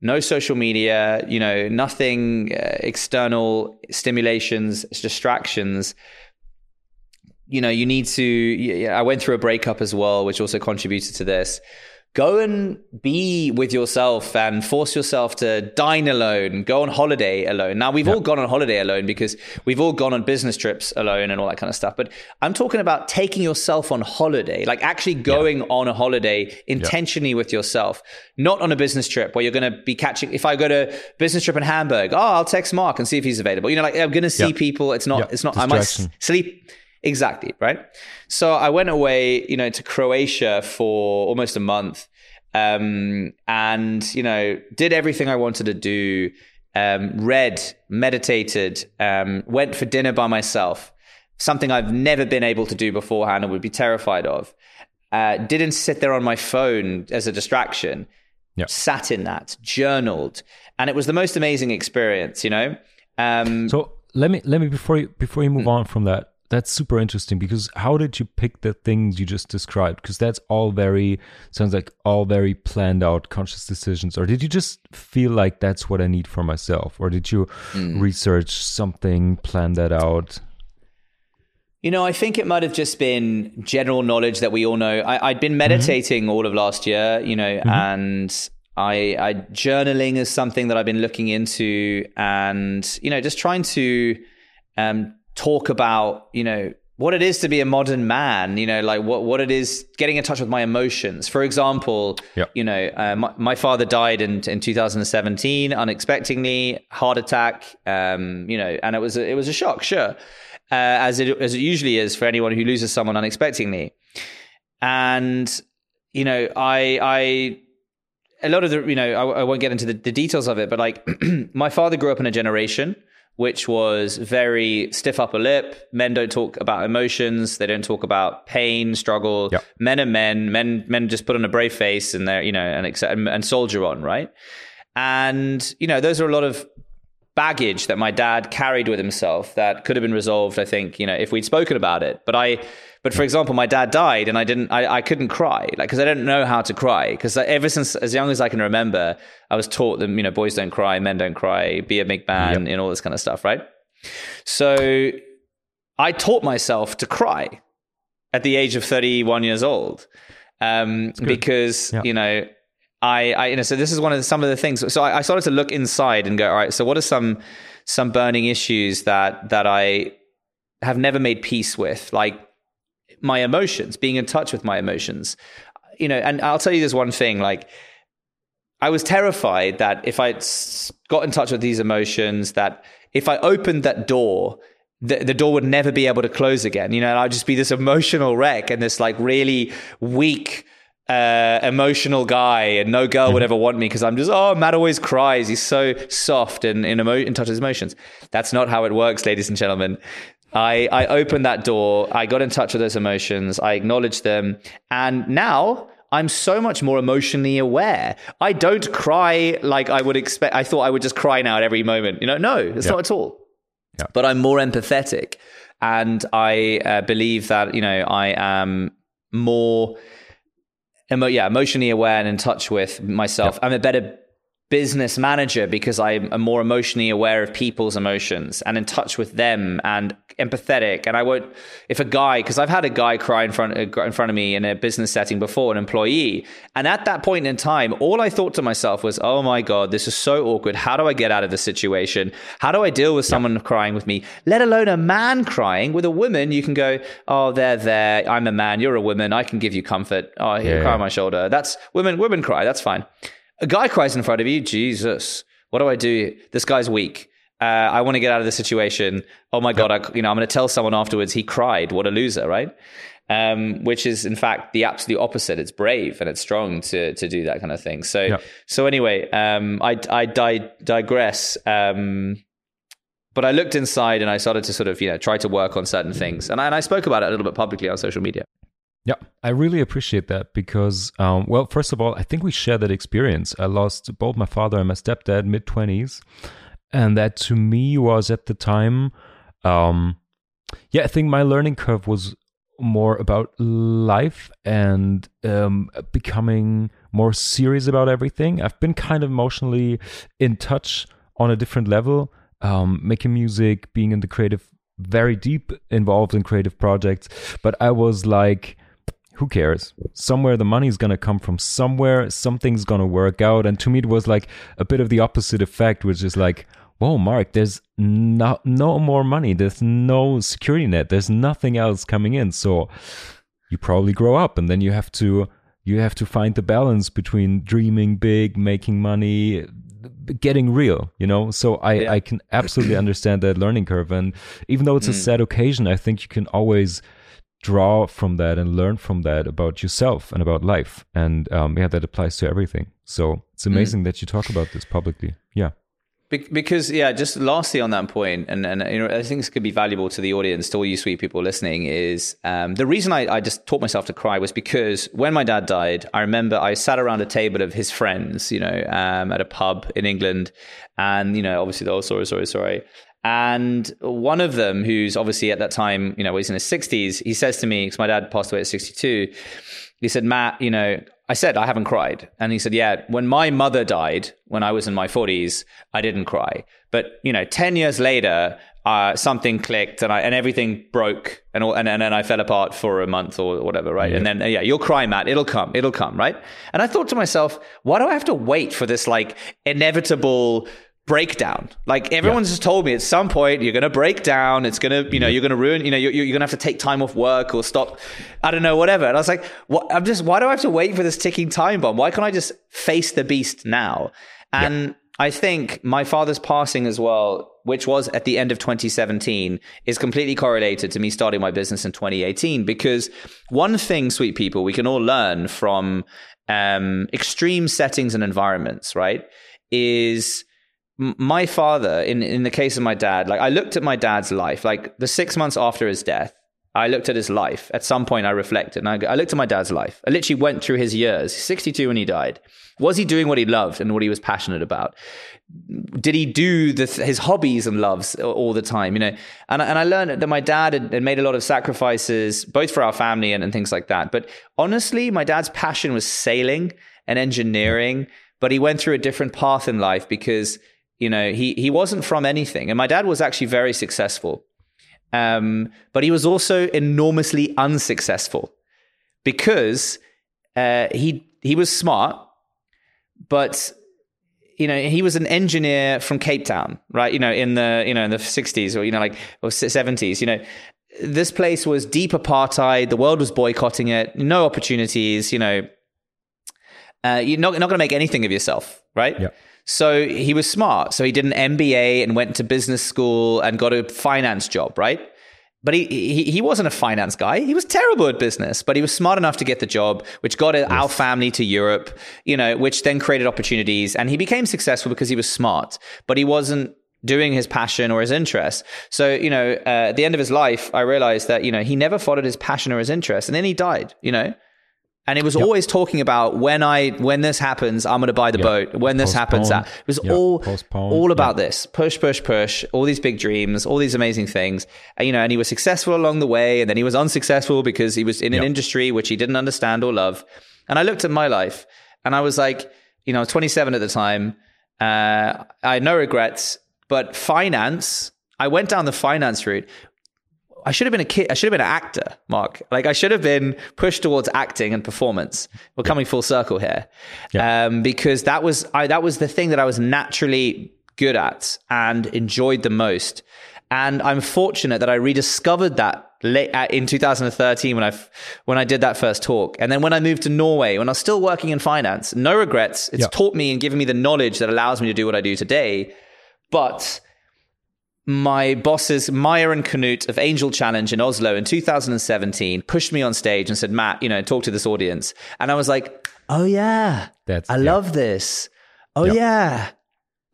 No social media, you know, nothing uh, external stimulations, distractions you know, you need to. I went through a breakup as well, which also contributed to this go and be with yourself and force yourself to dine alone, go on holiday alone. Now, we've all gone on holiday alone because we've all gone on business trips alone and all that kind of stuff. But I'm talking about taking yourself on holiday, like actually going on a holiday intentionally with yourself, not on a business trip where you're going to be catching. If I go to business trip in Hamburg, oh, I'll text Mark and see if he's available. You know, like I'm going to see people. It's not, it's not, I might sleep Exactly, right? So I went away, you know, to Croatia for almost a month. Um, and, you know, did everything I wanted to do, um, read, meditated, um, went for dinner by myself, something I've never been able to do beforehand and would be terrified of. Uh, didn't sit there on my phone as a distraction. Yep. Sat in that, journaled, and it was the most amazing experience. You know. Um, so let me let me before you before you move mm. on from that, that's super interesting because how did you pick the things you just described because that's all very sounds like all very planned out conscious decisions or did you just feel like that's what i need for myself or did you mm. research something plan that out you know, I think it might have just been general knowledge that we all know. I, had been mm-hmm. meditating mm-hmm. all of last year, you know, mm-hmm. and I, I journaling is something that I've been looking into, and you know, just trying to um, talk about, you know, what it is to be a modern man, you know, like what, what it is getting in touch with my emotions. For example, yep. you know, uh, my, my, father died in, in 2017 unexpectedly, heart attack, um, you know, and it was a, it was a shock, sure, uh, as it as it usually is for anyone who loses someone unexpectedly. And you know, I I a lot of the you know I, I won't get into the, the details of it, but like my father grew up in a generation which was very stiff upper lip. Men don't talk about emotions. They don't talk about pain, struggle. Yep. Men are men. Men men just put on a brave face and they're you know and and, and soldier on, right? And you know those are a lot of baggage that my dad carried with himself that could have been resolved. I think you know if we'd spoken about it, but I but for example, my dad died and I didn't, I, I couldn't cry, like, cause I didn't know how to cry. Cause ever since as young as I can remember, I was taught that, you know, boys don't cry, men don't cry, be a big man yep. and all this kind of stuff, right? So I taught myself to cry at the age of 31 years old. Um, because, you know, I, I, you know, so this is one of the, some of the things. So I, I started to look inside and go, all right, so what are some, some burning issues that, that I have never made peace with? Like, my emotions, being in touch with my emotions. You know, and I'll tell you this one thing like, I was terrified that if I got in touch with these emotions, that if I opened that door, the, the door would never be able to close again. You know, I'd just be this emotional wreck and this like really weak, uh, emotional guy, and no girl would ever want me because I'm just oh Matt always cries. He's so soft and in, emo- in touch with his emotions. That's not how it works, ladies and gentlemen. I, I opened that door. I got in touch with those emotions. I acknowledged them. And now I'm so much more emotionally aware. I don't cry like I would expect. I thought I would just cry now at every moment. You know, no, it's yeah. not at all. Yeah. But I'm more empathetic. And I uh, believe that, you know, I am more, emo- yeah, emotionally aware and in touch with myself. Yeah. I'm a better business manager because I'm more emotionally aware of people's emotions and in touch with them and empathetic. And I won't, if a guy, because I've had a guy cry in front, uh, in front of me in a business setting before, an employee. And at that point in time, all I thought to myself was, oh my God, this is so awkward. How do I get out of this situation? How do I deal with someone crying with me, let alone a man crying? With a woman, you can go, oh, they're there. I'm a man. You're a woman. I can give you comfort. Oh, here, yeah, cry yeah. on my shoulder. That's women, women cry. That's fine. A guy cries in front of you. Jesus, what do I do? This guy's weak. Uh, I want to get out of the situation. Oh my god! I, you know, I'm going to tell someone afterwards. He cried. What a loser, right? Um, which is in fact the absolute opposite. It's brave and it's strong to to do that kind of thing. So yeah. so anyway, um, I I di- digress. Um, but I looked inside and I started to sort of you know try to work on certain things, and I, and I spoke about it a little bit publicly on social media. Yeah, I really appreciate that because, um, well, first of all, I think we share that experience. I lost both my father and my stepdad mid 20s. And that to me was at the time, um, yeah, I think my learning curve was more about life and um, becoming more serious about everything. I've been kind of emotionally in touch on a different level, um, making music, being in the creative, very deep involved in creative projects. But I was like, who cares? Somewhere the money's gonna come from somewhere, something's gonna work out. And to me, it was like a bit of the opposite effect, which is like, whoa, Mark, there's no, no more money, there's no security net, there's nothing else coming in. So you probably grow up and then you have to you have to find the balance between dreaming big, making money, getting real, you know? So I, yeah. I can absolutely understand that learning curve. And even though it's mm. a sad occasion, I think you can always draw from that and learn from that about yourself and about life. And um, yeah, that applies to everything. So it's mm. amazing mm. that you talk about this publicly. Yeah. Because yeah, just lastly on that point, and and you know, I think this could be valuable to the audience, to all you sweet people listening, is um, the reason I, I just taught myself to cry was because when my dad died, I remember I sat around a table of his friends, you know, um, at a pub in England, and you know, obviously the oh sorry sorry sorry, and one of them, who's obviously at that time, you know, he's in his 60s, he says to me, because my dad passed away at 62, he said, Matt, you know, I said, I haven't cried. And he said, Yeah, when my mother died, when I was in my 40s, I didn't cry. But, you know, 10 years later, uh, something clicked and I and everything broke and all, and, and then I fell apart for a month or whatever, right? Yeah. And then yeah, you'll cry, Matt. It'll come. It'll come, right? And I thought to myself, why do I have to wait for this like inevitable breakdown. Like everyone's yeah. just told me at some point you're going to break down. It's going to, you know, you're going to ruin, you know, you're, you're going to have to take time off work or stop. I don't know, whatever. And I was like, what? I'm just, why do I have to wait for this ticking time bomb? Why can't I just face the beast now? And yeah. I think my father's passing as well, which was at the end of 2017, is completely correlated to me starting my business in 2018. Because one thing, sweet people, we can all learn from um, extreme settings and environments, right? Is my father in in the case of my dad like i looked at my dad's life like the 6 months after his death i looked at his life. At some point i reflected and I, I, looked at my dad's life. I literally went through his years 62 when he died. Was he doing what he loved and what he was passionate about? Did he do the, his hobbies and loves all the time you know? And, and i learned that my dad had, had made a lot of sacrifices both for our family and, and things like that. But honestly my dad's passion was sailing and engineering but he went through a different path in life because you know, he he wasn't from anything, and my dad was actually very successful, um, but he was also enormously unsuccessful because uh, he he was smart, but you know he was an engineer from Cape Town, right? You know, in the you know in the sixties or you know like or seventies, you know. This place was deep apartheid. The world was boycotting it. No opportunities. You know, uh, you're not, not going to make anything of yourself, right? Yeah. So he was smart. So he did an MBA and went to business school and got a finance job, right? But he, he, he wasn't a finance guy. He was terrible at business, but he was smart enough to get the job, which got yes. our family to Europe, you know, which then created opportunities. And he became successful because he was smart, but he wasn't doing his passion or his interest. So, you know, uh, at the end of his life, I realized that, you know, he never followed his passion or his interest. And then he died, you know, and it was yep. always talking about when I when this happens, I'm going to buy the yep. boat. When this Postpone. happens, that it was yep. all Postpone. all about this push, push, push. All these big dreams, all these amazing things. And, you know, and he was successful along the way, and then he was unsuccessful because he was in an industry which he didn't understand or love. And I looked at my life, and I was like, you know, 27 at the time. Uh, I had no regrets, but finance, I went down the finance route. I should have been a kid. I should have been an actor, Mark. Like I should have been pushed towards acting and performance. We're coming full circle here, Yeah. um, because that was I, that was the thing that I was naturally good at and enjoyed the most. And I'm fortunate that I rediscovered that late uh, in 2013 when I when I did that first talk, and then when I moved to Norway, when I was still working in finance, no regrets. It's Yeah. taught me and given me the knowledge that allows me to do what I do today. But my bosses, Meyer and Knut of Angel Challenge in Oslo in 2017, pushed me on stage and said, Matt, you know, talk to this audience. And I was like, oh, yeah, That's I yeah. love this. Oh, Yeah. yeah.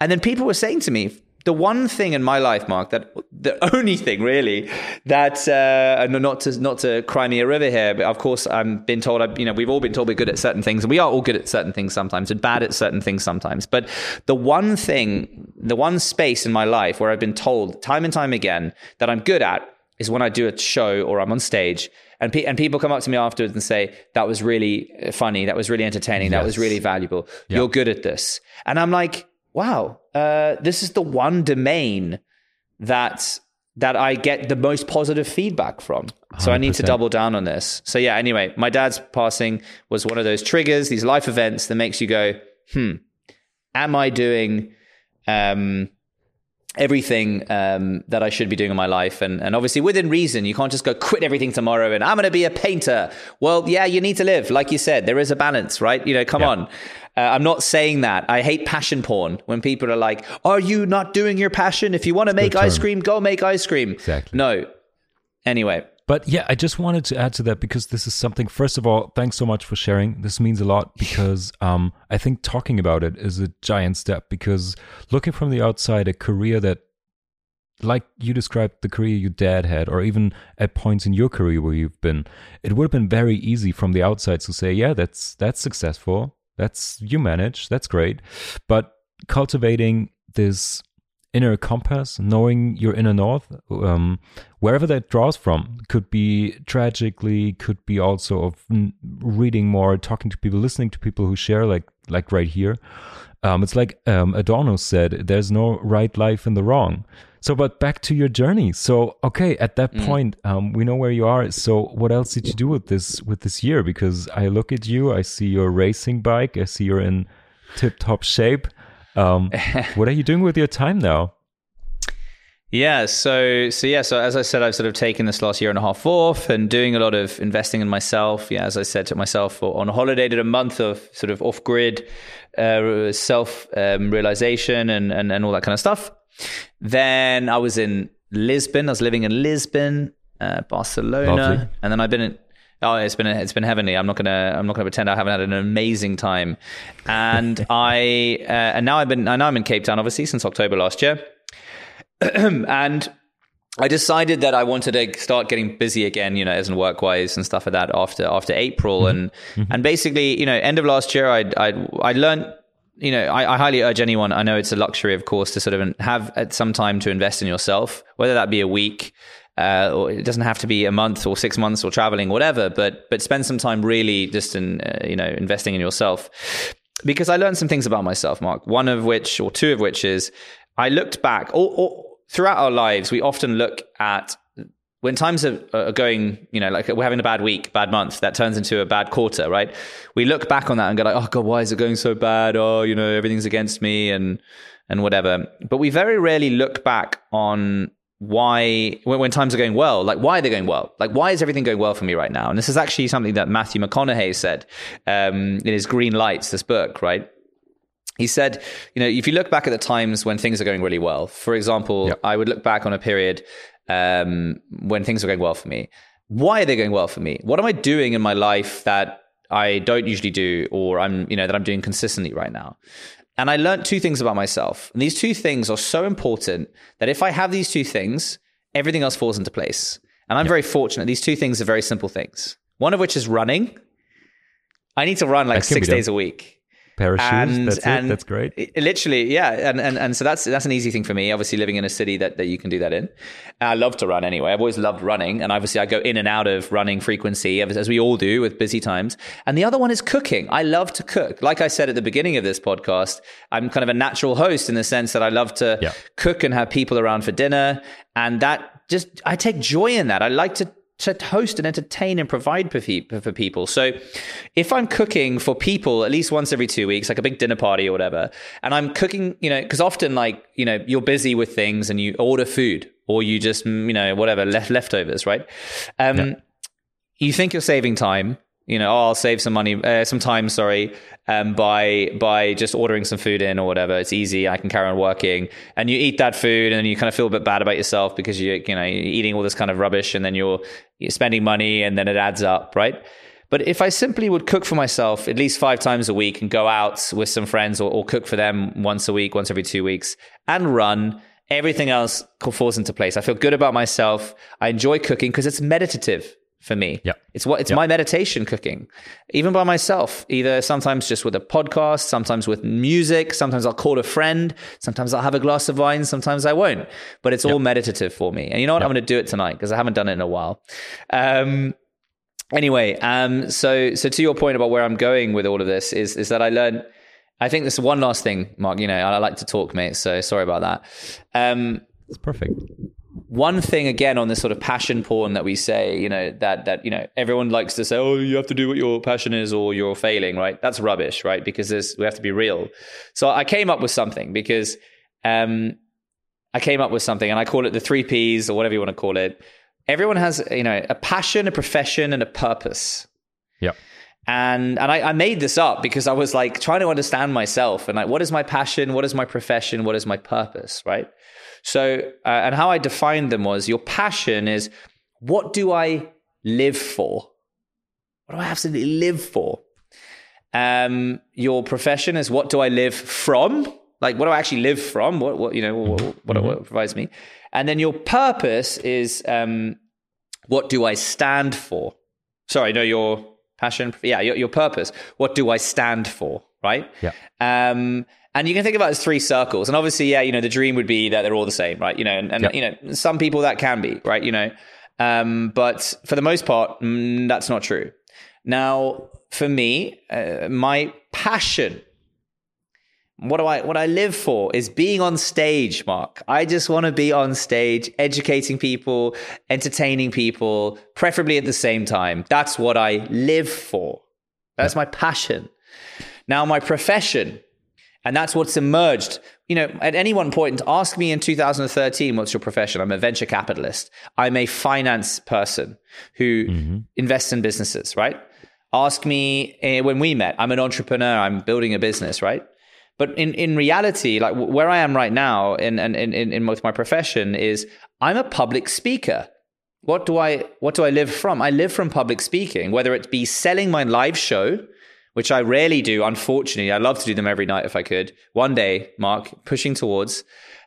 And then people were saying to me, the one thing in my life, Mark, that the only thing really that uh, not to not to cry me a river here, but of course I've been told, I, you know, we've all been told we're good at certain things, and we are all good at certain things sometimes, and bad at certain things sometimes. But the one thing, the one space in my life where I've been told time and time again that I'm good at is when I do a show or I'm on stage. And, pe- and people come up to me afterwards and say, that was really funny. That was really entertaining. That was really valuable. You're good at this. And I'm like, wow, uh, this is the one domain that that I get the most positive feedback from. So I need to double down on this. So yeah, anyway, my dad's passing was one of those triggers, these life events that makes you go, hmm, am I doing um, everything um, that I should be doing in my life? And, and obviously within reason, you can't just go quit everything tomorrow and I'm going to be a painter. Well, yeah, you need to live. Like you said, there is a balance, right? You know, come Yeah. on. Uh, I'm not saying that. I hate passion porn when people are like, are you not doing your passion? If you want to make ice term. cream, go make ice cream. Exactly. No. Anyway, But yeah, I just wanted to add to that because this is something. First of all, thanks so much for sharing. This means a lot because um, I think talking about it is a giant step. Because looking from the outside, a career that, like you described, the career your dad had, or even at points in your career where you've been, it would have been very easy from the outside to say, "Yeah, that's that's successful. That's you manage. That's great." But cultivating this inner compass, knowing your inner north, um, wherever that draws from, could be tragically, could be also of reading more, talking to people, listening to people who share, like like right here. Um, it's like um, Adorno said, "There's no right life in the wrong." So, but back to your journey. So, okay, at that point, um, we know where you are. So, what else did you do with this with this year? Because I look at you, I see your racing bike, I see you're in tip top shape. Um, what are you doing with your time now? Yeah, so so yeah, so as I said, I've sort of taken this last year and a half off and doing a lot of investing in myself. Yeah, as I said, to myself on a holiday, did a month of sort of off grid uh, self um, realization and, and and all that kind of stuff. Then I was in Lisbon. I was living in Lisbon, uh, Barcelona, Lovely. and then I've been in. Oh, it's been it's been heavenly. I'm not gonna I'm not gonna pretend I haven't had an amazing time, and I uh, and now I've been I know I'm in Cape Town obviously since October last year and I decided that I wanted to start getting busy again, you know, as in work wise and stuff like that after after April, and and basically, you know, end of last year, I I I learned. You know, I, I highly urge anyone. I know it's a luxury, of course, to sort of have at some time to invest in yourself, whether that be a week, uh, or it doesn't have to be a month or six months or traveling, whatever. But but spend some time really just in uh, you know investing in yourself, because I learned some things about myself, Mark. One of which, or two of which, is I looked back. All, throughout our lives, we often look at when times are, are going, you know, like we're having a bad week, bad month, that turns into a bad quarter, right? We look back on that and go like, oh God, why is it going so bad? Oh, you know, everything's against me and, and whatever. But we very rarely look back on why, when, when times are going well, like why are they going well? Like why is everything going well for me right now? And this is actually something that Matthew McConaughey said um, in his Green Lights, this book, right? he said, you know, if you look back at the times when things are going really well, for example, Yep. I would look back on a period um, when things are going well for me. Why are they going well for me? What am I doing in my life that I don't usually do, or I'm, you know, that I'm doing consistently right now? And I learned two things about myself. And these two things are so important that if I have these two things, everything else falls into place. And I'm very fortunate. These two things are very simple things. One of which is running. I need to run like That can be six days a week. Pair of and, shoes. That's and it. That's great. Literally, yeah, and, and and so that's that's an easy thing for me. Obviously, living in a city that, that you can do that in. I love to run anyway. I've always loved running, and obviously I go in and out of running frequency as, as we all do with busy times. And the other one is cooking. I love to cook. Like I said at the beginning of this podcast, I'm kind of a natural host in the sense that I love to Yeah. cook and have people around for dinner, and that just I take joy in that. I like to to host and entertain and provide for, for people. So if I'm cooking for people at least once every two weeks, like a big dinner party or whatever, and I'm cooking, you know, because often like, you know, you're busy with things and you order food or you just, mm, you know, whatever, left leftovers, right? Um, Yeah. You think you're saving time. You know, oh, I'll save some money, uh, some time, sorry, um, by by just ordering some food in or whatever. It's easy. I can carry on working, and you eat that food, and you kind of feel a bit bad about yourself because you you know you're eating all this kind of rubbish, and then you're you're spending money, and then it adds up, right? But if I simply would cook for myself at least five times a week and go out with some friends or, or cook for them once a week, once every two weeks, and run, everything else falls into place. I feel good about myself. I enjoy cooking because it's meditative for me. Yeah. It's what it's Yeah. my meditation cooking. Even by myself, either sometimes just with a podcast, sometimes with music, sometimes I'll call a friend, sometimes I'll have a glass of wine, sometimes I won't. But it's all meditative for me. And you know what? I'm going to do it tonight because I haven't done it in a while. Um anyway, um so so to your point about where I'm going with all of this is is that I learned I think this one last thing, Mark, you know, I like to talk, mate, so sorry about that. Um It's perfect. One thing again on this sort of passion porn that we say, you know, that that you know everyone likes to say, oh, you have to do what your passion is or you're failing, right? That's rubbish, right? Because there's, we have to be real. So I came up with something because um, I came up with something and I call it the three P's or whatever you want to call it. Everyone has, you know, a passion, a profession, and a purpose Yeah. and and I, I made this up because I was like trying to understand myself and like what is my passion, what is my profession, what is my purpose, right? So uh, and how I defined them was your passion is what do I live for? What do I absolutely live for? Um, your profession is what do I live from? Like what do I actually live from? What what you know what, what, what provides me? And then your purpose is um, what do I stand for? Sorry, no, your passion. Yeah, your, your purpose. What do I stand for? Right. Yeah. Um, and you can think about it as three circles. And obviously, yeah, you know, the dream would be that they're all the same, right? You know, and, and Yeah. you know, some people that can be, right? You know, um, but for the most part, mm, that's not true. Now, for me, uh, my passion what do I what I live for is being on stage, Mark. I just want to be on stage, educating people, entertaining people, preferably at the same time. That's what I live for. That's my passion. Now my profession, and that's what's emerged. You know, at any one point, ask me in 2013, what's your profession? I'm a venture capitalist. I'm a finance person who invests in businesses, right? Ask me eh, when we met, I'm an entrepreneur, I'm building a business, right? But in, in reality, like w- where I am right now in, in, in, in with my profession is I'm a public speaker. What do I what do I live from? I live from public speaking, whether it be selling my live show, which I rarely do, unfortunately. I love to do them every night if I could. One day, Mark, pushing towards,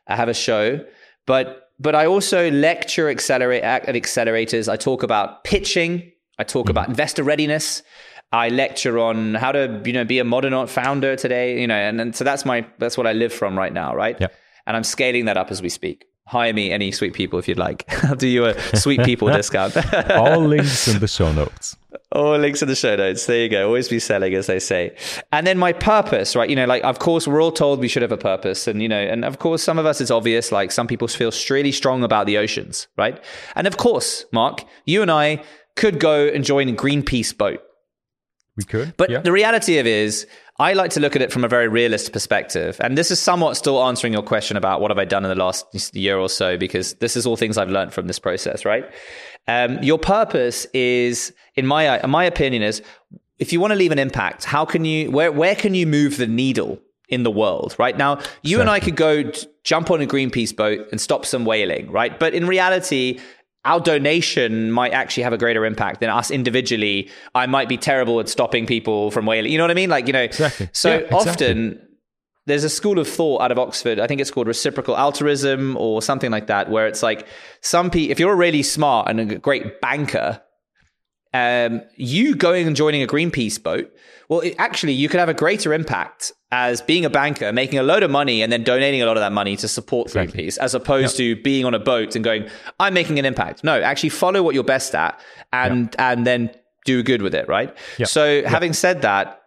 I have a show. But but I also lecture accelerate at accelerators. I talk about pitching. I talk about mm-hmm. investor readiness. I lecture on how to, you know, be a modern founder today, you know, and, and so that's my that's what I live from right now, right? Yeah. And I'm scaling that up as we speak. Hire me, any sweet people, if you'd like. I'll do you a sweet people discount. All links in the show notes. All links in the show notes. There you go. Always be selling, as they say. And then my purpose, right? You know, like, of course, we're all told we should have a purpose. And, you know, and of course, some of us, it's obvious. Like, some people feel really strong about the oceans, right? And of course, Mark, you and I could go and join a Greenpeace boat. We could. But yeah. the reality of it is, I like to look at it from a very realist perspective. And this is somewhat still answering your question about what have I done in the last year or so, because this is all things I've learned from this process, right? Um, your purpose is, in my in my opinion, is if you want to leave an impact, how can you where where can you move the needle in the world? Right now, you and I could go jump on a Greenpeace boat and stop some whaling, right? But in reality, our donation might actually have a greater impact than us individually. I might be terrible at stopping people from whaling. You know what I mean? Like, you know, Exactly. so Yeah, exactly. often there's a school of thought out of Oxford. I think it's called reciprocal altruism or something like that, where it's like some people, if you're really smart and a great banker, um, you going and joining a Greenpeace boat, well, it, actually, you could have a greater impact as being a banker, making a load of money and then donating a lot of that money to support exactly. Greenpeace, as opposed yep. to being on a boat and going, I'm making an impact. No, actually follow what you're best at and yep. and then do good with it, right? Yep. So having said that,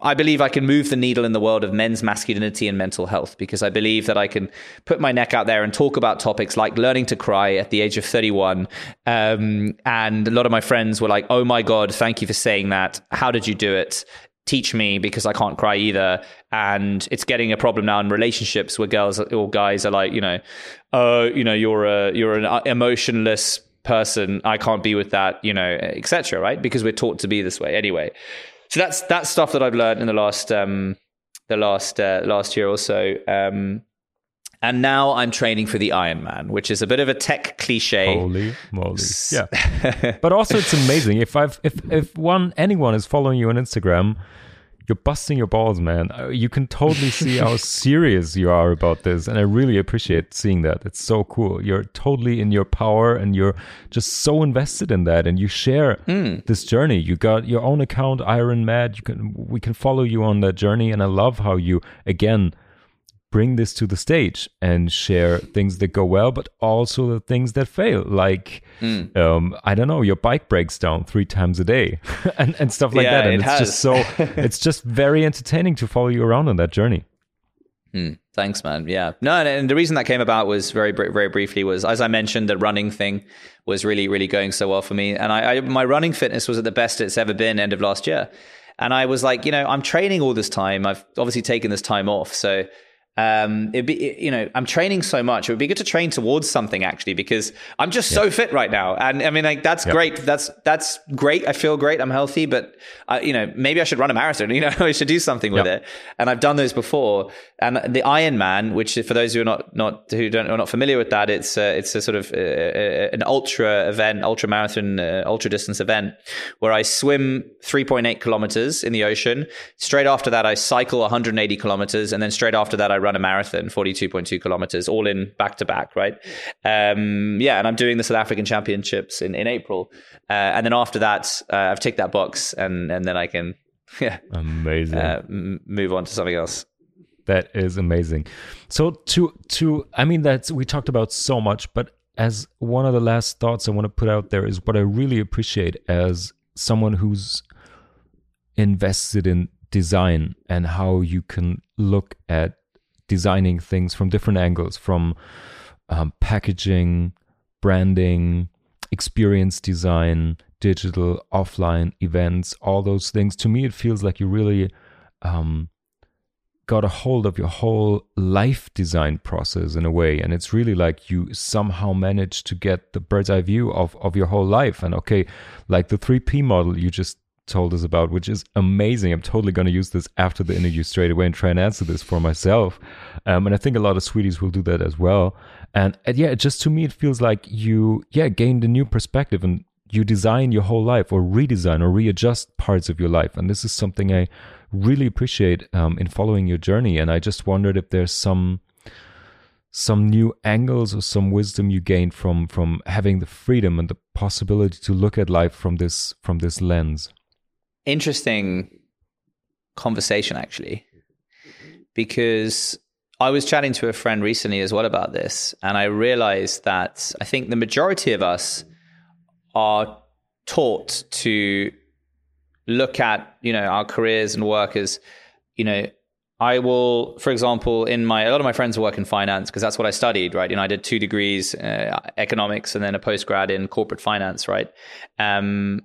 I believe I can move the needle in the world of men's masculinity and mental health because I believe that I can put my neck out there and talk about topics like learning to cry at the age of 31. Um, and a lot of my friends were like, oh my God, thank you for saying that. How did you do it? Teach me because I can't cry either. And it's getting a problem now in relationships where girls or guys are like, you know, oh, you know, you're a, you're an emotionless person. I can't be with that, you know, etc. Right? Because we're taught to be this way anyway so that's that's stuff that I've learned in the last um, the last uh, last year or so. Um, and now I'm training for the Ironman, which is a bit of a tech cliche. Holy moly! Yeah, but also it's amazing. If I've if if one anyone is following you on Instagram, you're busting your balls, man. Uh, you can totally see how serious you are about this. And I really appreciate seeing that. It's so cool. You're totally in your power and you're just so invested in that. And you share mm. this journey. You got your own account, Iron Mad. You can, we can follow you on that journey. And I love how you, again, bring this to the stage and share things that go well, but also the things that fail. Like, mm. um, I don't know, your bike breaks down three times a day and, and stuff like yeah, that. And it it's has. just so, it's just very entertaining to follow you around on that journey. Mm, thanks, man. Yeah, no, and, and, the reason that came about was very, very briefly was as I mentioned, the running thing was really, really going so well for me, and I, I my running fitness was at the best it's ever been end of last year, and I was like, you know, I'm training all this time. I've obviously taken this time off, so um, it'd be, you know, I'm training so much. It would be good to train towards something actually, because I'm just so fit right now. And I mean, like, that's great. That's, that's great. I feel great. I'm healthy, but I, you know, maybe I should run a marathon, you know, I should do something with it. And I've done those before. And the Ironman, which for those who are not, not, who don't, are not familiar with that, it's, uh, it's a sort of uh, uh an ultra event, ultra marathon, uh, ultra distance event where I swim 3.8 kilometers in the ocean. Straight after that, I cycle 180 kilometers. And then straight after that, I run a marathon, 42.2 kilometers, all in back to back, right? Um, yeah, and I'm doing the South African Championships in, in April. Uh, and then after that, uh, I've ticked that box and, and then I can yeah, amazing. Uh, m- move on to something else. That is amazing. So to to I mean that's we talked about so much, but as one of the last thoughts I want to put out there is what I really appreciate as someone who's invested in design and how you can look at designing things from different angles from um, packaging, branding, experience design, digital, offline events, all those things. To me, it feels like you really um, got a hold of your whole life design process in a way. And it's really like you somehow managed to get the bird's eye view of, of your whole life. And okay, like the 3P model you just told us about, which is amazing. I'm totally going to use this after the interview straight away and try and answer this for myself. Um, and I think a lot of sweeties will do that as well. And, yeah, just to me, it feels like you, yeah, gained a new perspective and you design your whole life or redesign or readjust parts of your life. And this is something I really appreciate um, in following your journey. And I just wondered if there's some some new angles or some wisdom you gained from from having the freedom and the possibility to look at life from this from this lens interesting conversation actually, because I was chatting to a friend recently as well about this, and I realized that I think the majority of us are taught to look at you know our careers and work as you know I will, for example, in my a lot of my friends work in finance because that's what I studied, right? You know, I did two degrees, uh, economics, and then a postgrad in corporate finance, right? Um,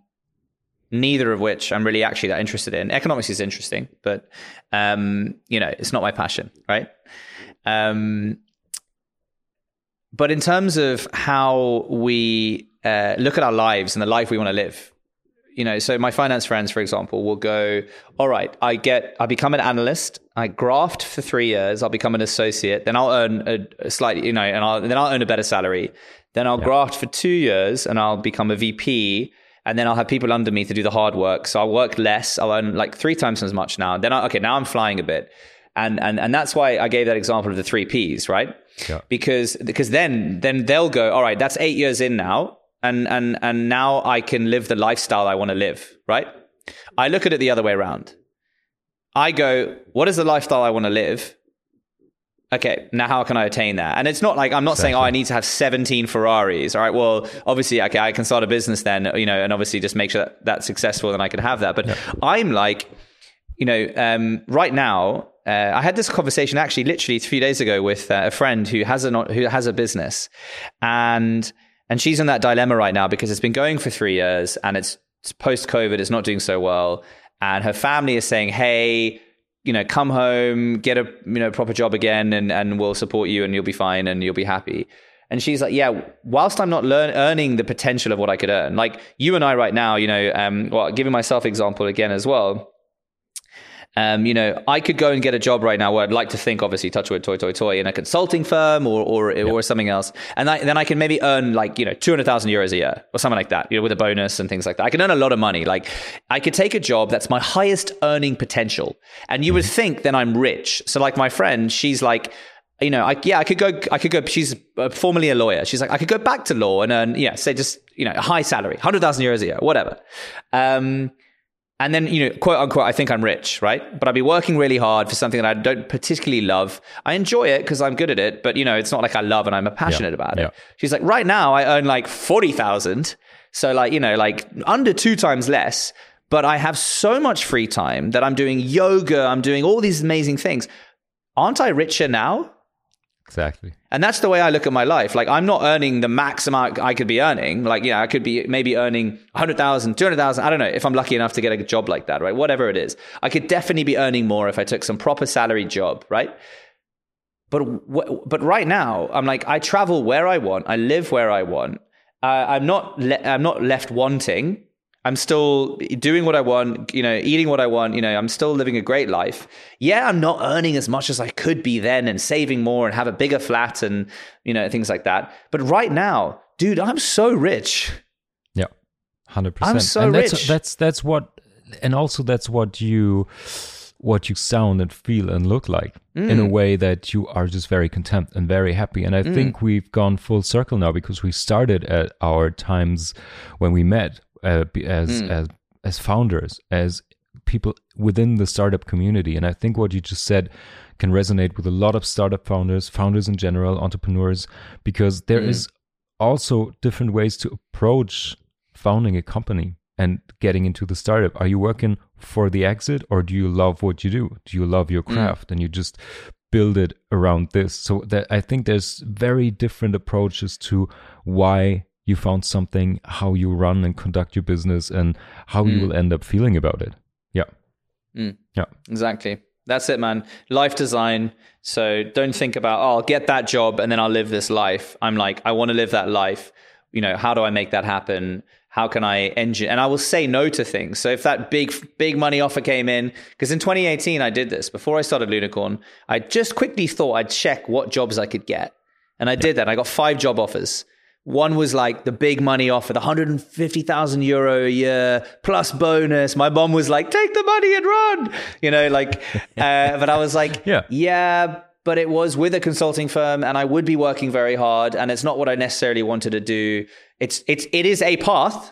neither of which I'm really actually that interested in. Economics is interesting, but um, you know, it's not my passion, right? Um, but in terms of how we uh, look at our lives and the life we want to live, you know, so my finance friends, for example, will go, all right, I get, I become an analyst, I graft for three years, I'll become an associate, then I'll earn a, a slightly, you know, and I'll, then I'll earn a better salary. Then I'll yeah. graft for two years and I'll become a VP and then I'll have people under me to do the hard work. So I'll work less. I'll earn like three times as much now. Then I, okay, now I'm flying a bit, and and and that's why I gave that example of the three Ps, right? Yeah. Because because then then they'll go, all right, that's eight years in now. and and and now I can live the lifestyle I want to live, right? I look at it the other way around. I go, what is the lifestyle I want to live? Okay, now how can I attain that? And it's not like I'm not exactly. saying, oh, I need to have 17 Ferraris. All right, well, obviously, okay, I can start a business then, you know, and obviously just make sure that that's successful and I can have that. But yeah. I'm like, you know, um, right now, uh, I had this conversation actually literally a few days ago with uh, a friend who has a who has a business, and and she's in that dilemma right now because it's been going for three years and it's, it's post COVID, it's not doing so well, and her family is saying, "Hey, you know, come home, get a you know proper job again, and and we'll support you, and you'll be fine, and you'll be happy." And she's like, yeah, whilst I'm not learn, earning the potential of what I could earn, like you and I right now, you know, um, well, giving myself example again as well, um, you know, I could go and get a job right now where I'd like to think, obviously, Touchwood, toy, toy, toy, in a consulting firm or or, yep. or something else, and I, then I can maybe earn like you know two hundred thousand euros a year or something like that, you know, with a bonus and things like that. I can earn a lot of money. Like I could take a job that's my highest earning potential, and you mm-hmm. would think then I'm rich. So, like my friend, she's like you know, I, yeah, I could go, I could go, she's uh, formerly a lawyer. She's like, I could go back to law and earn, yeah, say just, you know, a high salary, 100,000 euros a year, whatever. Um, and then, you know, quote unquote, I think I'm rich, right? But I'd be working really hard for something that I don't particularly love. I enjoy it because I'm good at it, but you know, it's not like I love and I'm passionate yeah, about it. She's like, right now I earn like 40,000. So like, you know, like under two times less, but I have so much free time that I'm doing yoga. I'm doing all these amazing things. Aren't I richer now? Exactly. And that's the way I look at my life. Like I'm not earning the max amount I could be earning. Like, yeah, I could be maybe earning 100,000, 200,000. I don't know if I'm lucky enough to get a job like that, right? Whatever it is. I could definitely be earning more if I took some proper salary job, right? But, but right now, I'm like, I travel where I want. I live where I want. Uh, I'm not, le- I'm not left wanting. I'm still doing what I want, you know, eating what I want, you know, I'm still living a great life. Yeah, I'm not earning as much as I could be then and saving more and have a bigger flat and, you know, things like that. But right now, dude, I'm so rich. Yeah. 100%. I'm so and rich. That's, that's that's what and also that's what you what you sound and feel and look like mm. in a way that you are just very content and very happy. And I mm. think we've gone full circle now because we started at our times when we met uh, as mm. as as founders, as people within the startup community. And I think what you just said can resonate with a lot of startup founders, founders in general, entrepreneurs, because there mm. is also different ways to approach founding a company and getting into the startup. Are you working for the exit or do you love what you do? Do you love your mm. craft mm. and you just build it around this? So that I think there's very different approaches to why you found something, how you run and conduct your business, and how mm. you will end up feeling about it. Yeah. Mm. Yeah. Exactly. That's it, man. Life design. So don't think about, oh, I'll get that job and then I'll live this life. I'm like, I want to live that life. You know, how do I make that happen? How can I engine? And I will say no to things. So if that big, big money offer came in, because in 2018 I did this before I started Lunicorn, I just quickly thought I'd check what jobs I could get. And I did that. I got five job offers. One was like the big money offer, the 150,000 euro a year plus bonus. My mom was like, take the money and run, you know, like, uh, but I was like, yeah, yeah, but it was with a consulting firm and I would be working very hard and it's not what I necessarily wanted to do. It's, it's, it is a path.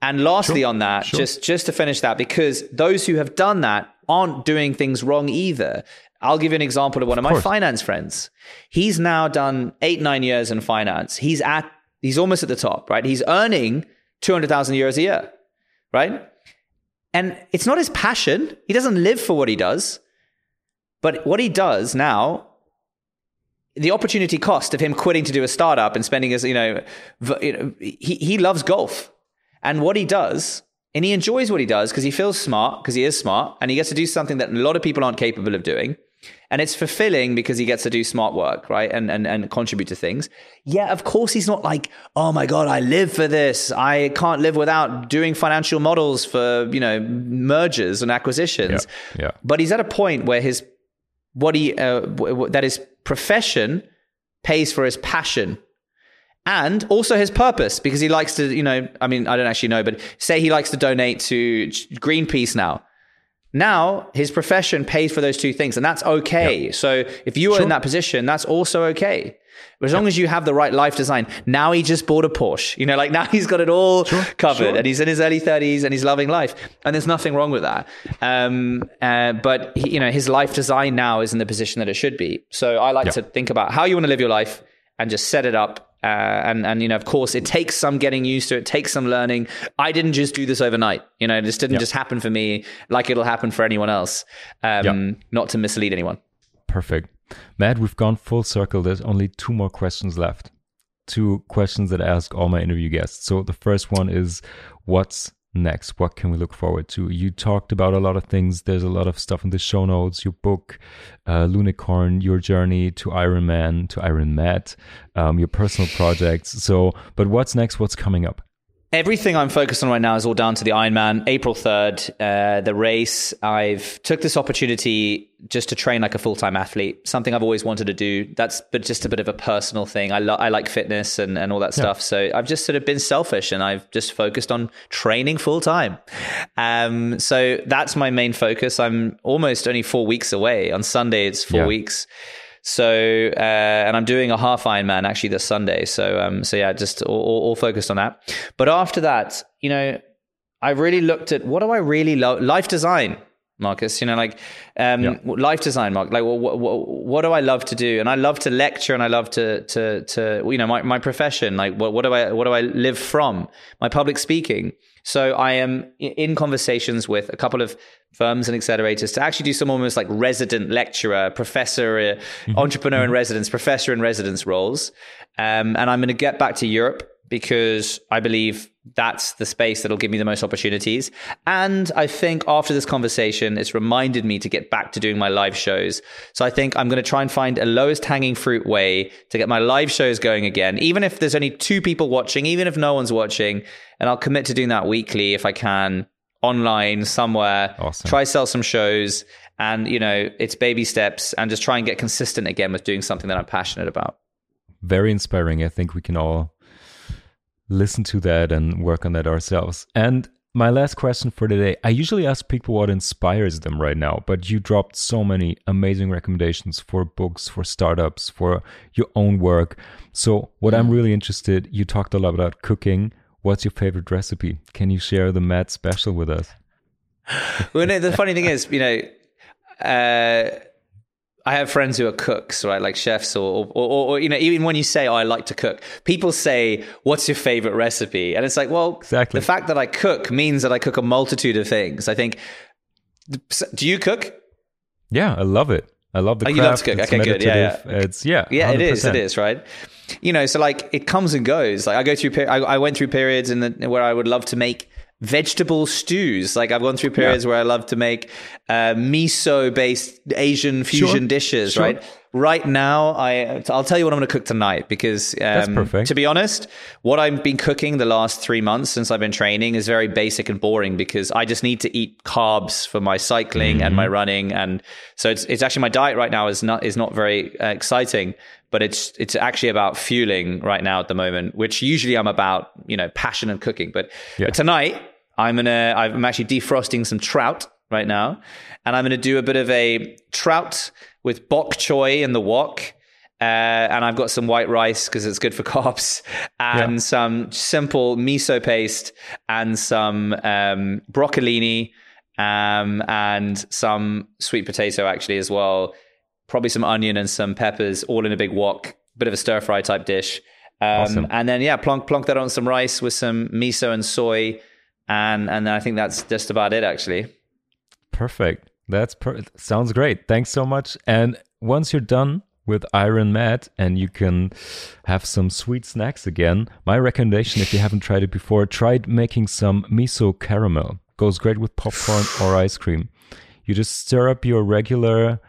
And lastly sure, on that, sure. just, just to finish that, because those who have done that aren't doing things wrong either. I'll give you an example of one of, of my finance friends. He's now done eight, nine years in finance. He's at, he's almost at the top, right? He's earning 200,000 euros a year, right? And it's not his passion. He doesn't live for what he does. But what he does now, the opportunity cost of him quitting to do a startup and spending his, you know, he, he loves golf. And what he does and he enjoys what he does because he feels smart, because he is smart, and he gets to do something that a lot of people aren't capable of doing. And it's fulfilling because he gets to do smart work, right? And, and, and contribute to things. Yeah, of course, he's not like, oh my God, I live for this. I can't live without doing financial models for, you know, mergers and acquisitions. Yeah. yeah. But he's at a point where his, what he, uh, that his profession pays for his passion and also his purpose because he likes to, you know, I mean, I don't actually know, but say he likes to donate to Greenpeace now now his profession pays for those two things, and that's okay. Yep. So if you are sure. in that position, that's also okay. But as long as you have the right life design, now he just bought a Porsche. You know, like now he's got it all sure, covered, sure. and he's in his early thirties and he's loving life, and there's nothing wrong with that. Um, uh, but he, you know, his life design now is in the position that it should be. So I like yeah. to think about how you want to live your life and just set it up. Uh, and and you know, of course, it takes some getting used to. It takes some learning. I didn't just do this overnight. You know, this didn't yeah. just happen for me like it'll happen for anyone else. Um, yeah. Not to mislead anyone. Perfect. Matt, we've gone full circle. There's only two more questions left. Two questions that I ask all my interview guests. So the first one is what's next? What can we look forward to? You talked about a lot of things. There's a lot of stuff in the show notes, your book, uh, Lunicorn, your journey to Iron Man, to Iron Matt, um, your personal projects. So, but what's next? What's coming up? Everything I'm focused on right now is all down to the Ironman, April 3rd, uh, the race. I've took this opportunity just to train like a full-time athlete, something I've always wanted to do. That's but just a bit of a personal thing. I, lo- I like fitness and, and all that yeah. stuff. So I've just sort of been selfish and I've just focused on training full-time. Um, so that's my main focus. I'm almost only four weeks away. On Sunday, it's four yeah. weeks. So, uh, and I'm doing a half Ironman actually this Sunday. So, um, so yeah, just all, all, focused on that. But after that, you know, I really looked at what do I really love? Life design, Marcus. You know, like um, yeah. life design, Mark. Like, what, what, what, do I love to do? And I love to lecture, and I love to to to you know my my profession. Like, what what do I what do I live from? My public speaking. So I am in conversations with a couple of firms and accelerators to actually do some almost like resident lecturer, professor, uh, mm-hmm. entrepreneur in mm-hmm. residence, professor in residence roles. Um, and I'm going to get back to Europe because I believe that's the space that'll give me the most opportunities. And I think after this conversation, it's reminded me to get back to doing my live shows. So I think I'm going to try and find a lowest hanging fruit way to get my live shows going again, even if there's only two people watching, even if no one's watching. And I'll commit to doing that weekly if I can online somewhere, awesome. try sell some shows, and you know, it's baby steps and just try and get consistent again with doing something that I'm passionate about. Very inspiring. I think we can all listen to that and work on that ourselves. And my last question for today I usually ask people what inspires them right now, but you dropped so many amazing recommendations for books, for startups, for your own work. So, what I'm mm. really interested, you talked a lot about cooking. What's your favorite recipe? Can you share the Matt special with us? well, no, the funny thing is, you know, uh, I have friends who are cooks, right, like chefs, or, or, or, you know, even when you say, "Oh, I like to cook," people say, "What's your favorite recipe?" And it's like, well, exactly. The fact that I cook means that I cook a multitude of things. I think. Do you cook? Yeah, I love it. I love the. Oh, craft. you love to cook. It's okay, good. Yeah, yeah. It's yeah. Yeah, 100%. it is. It is right you know, so like it comes and goes. Like I go through, I, I went through periods in the, where I would love to make vegetable stews. Like I've gone through periods yeah. where I love to make uh, miso based Asian fusion sure. dishes, sure. right? Right now, I I'll tell you what I'm going to cook tonight because um, to be honest, what I've been cooking the last three months since I've been training is very basic and boring because I just need to eat carbs for my cycling mm-hmm. and my mm-hmm. running, and so it's it's actually my diet right now is not is not very uh, exciting but it's it's actually about fueling right now at the moment, which usually I'm about, you know, passion and cooking. But, yeah. but tonight I'm gonna I'm actually defrosting some trout right now, and I'm gonna do a bit of a trout with bok choy in the wok. Uh, and I've got some white rice because it's good for carbs, and yeah. some simple miso paste, and some um, broccolini, um, and some sweet potato actually as well probably some onion and some peppers, all in a big wok, bit of a stir fry type dish. Um, awesome. And then yeah, plonk plonk that on some rice with some miso and soy, and and then I think that's just about it actually. Perfect. That's per- sounds great. Thanks so much. And once you're done with Iron Matt and you can have some sweet snacks again, my recommendation, if you haven't tried it before, try making some miso caramel. Goes great with popcorn or ice cream. You just stir up your regular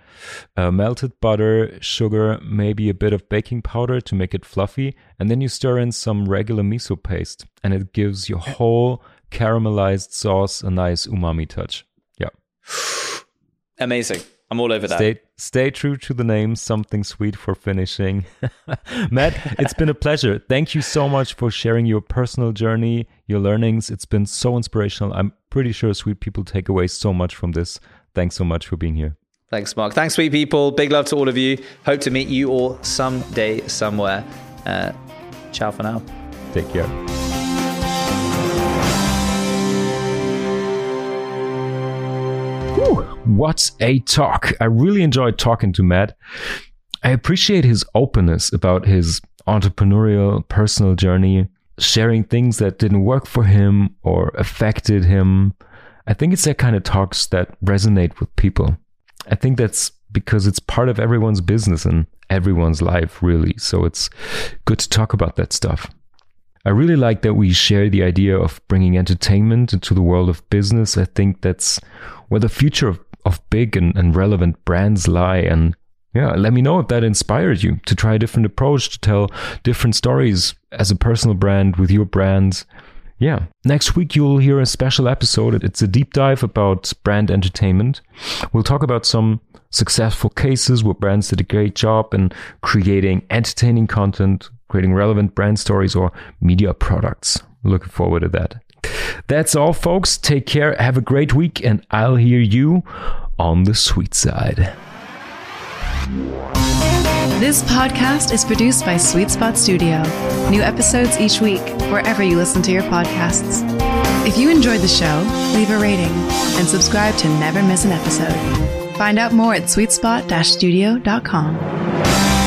uh, melted butter, sugar, maybe a bit of baking powder to make it fluffy, and then you stir in some regular miso paste, and it gives your whole caramelized sauce a nice umami touch. Amazing. I'm all over that. Stay, stay true to the name, something sweet for finishing. Matt, it's been a pleasure. Thank you so much for sharing your personal journey, your learnings. It's been so inspirational. I'm pretty sure sweet people take away so much from this. Thanks so much for being here. Thanks, Mark. Thanks, sweet people. Big love to all of you. Hope to meet you all someday, somewhere. Uh, ciao for now. Take care. Whew, what a talk. I really enjoyed talking to Matt. I appreciate his openness about his entrepreneurial personal journey, sharing things that didn't work for him or affected him. I think it's that kind of talks that resonate with people. I think that's because it's part of everyone's business and everyone's life, really. So it's good to talk about that stuff. I really like that we share the idea of bringing entertainment into the world of business. I think that's where the future of, of big and, and relevant brands lie. And yeah, let me know if that inspired you to try a different approach, to tell different stories as a personal brand with your brands. Yeah. Next week, you'll hear a special episode. It's a deep dive about brand entertainment. We'll talk about some successful cases where brands did a great job in creating entertaining content, creating relevant brand stories or media products. Looking forward to that. That's all, folks. Take care. Have a great week, and I'll hear you on the sweet side. This podcast is produced by Sweet Spot Studio. New episodes each week, wherever you listen to your podcasts. If you enjoyed the show, leave a rating and subscribe to never miss an episode. Find out more at sweetspot-studio.com.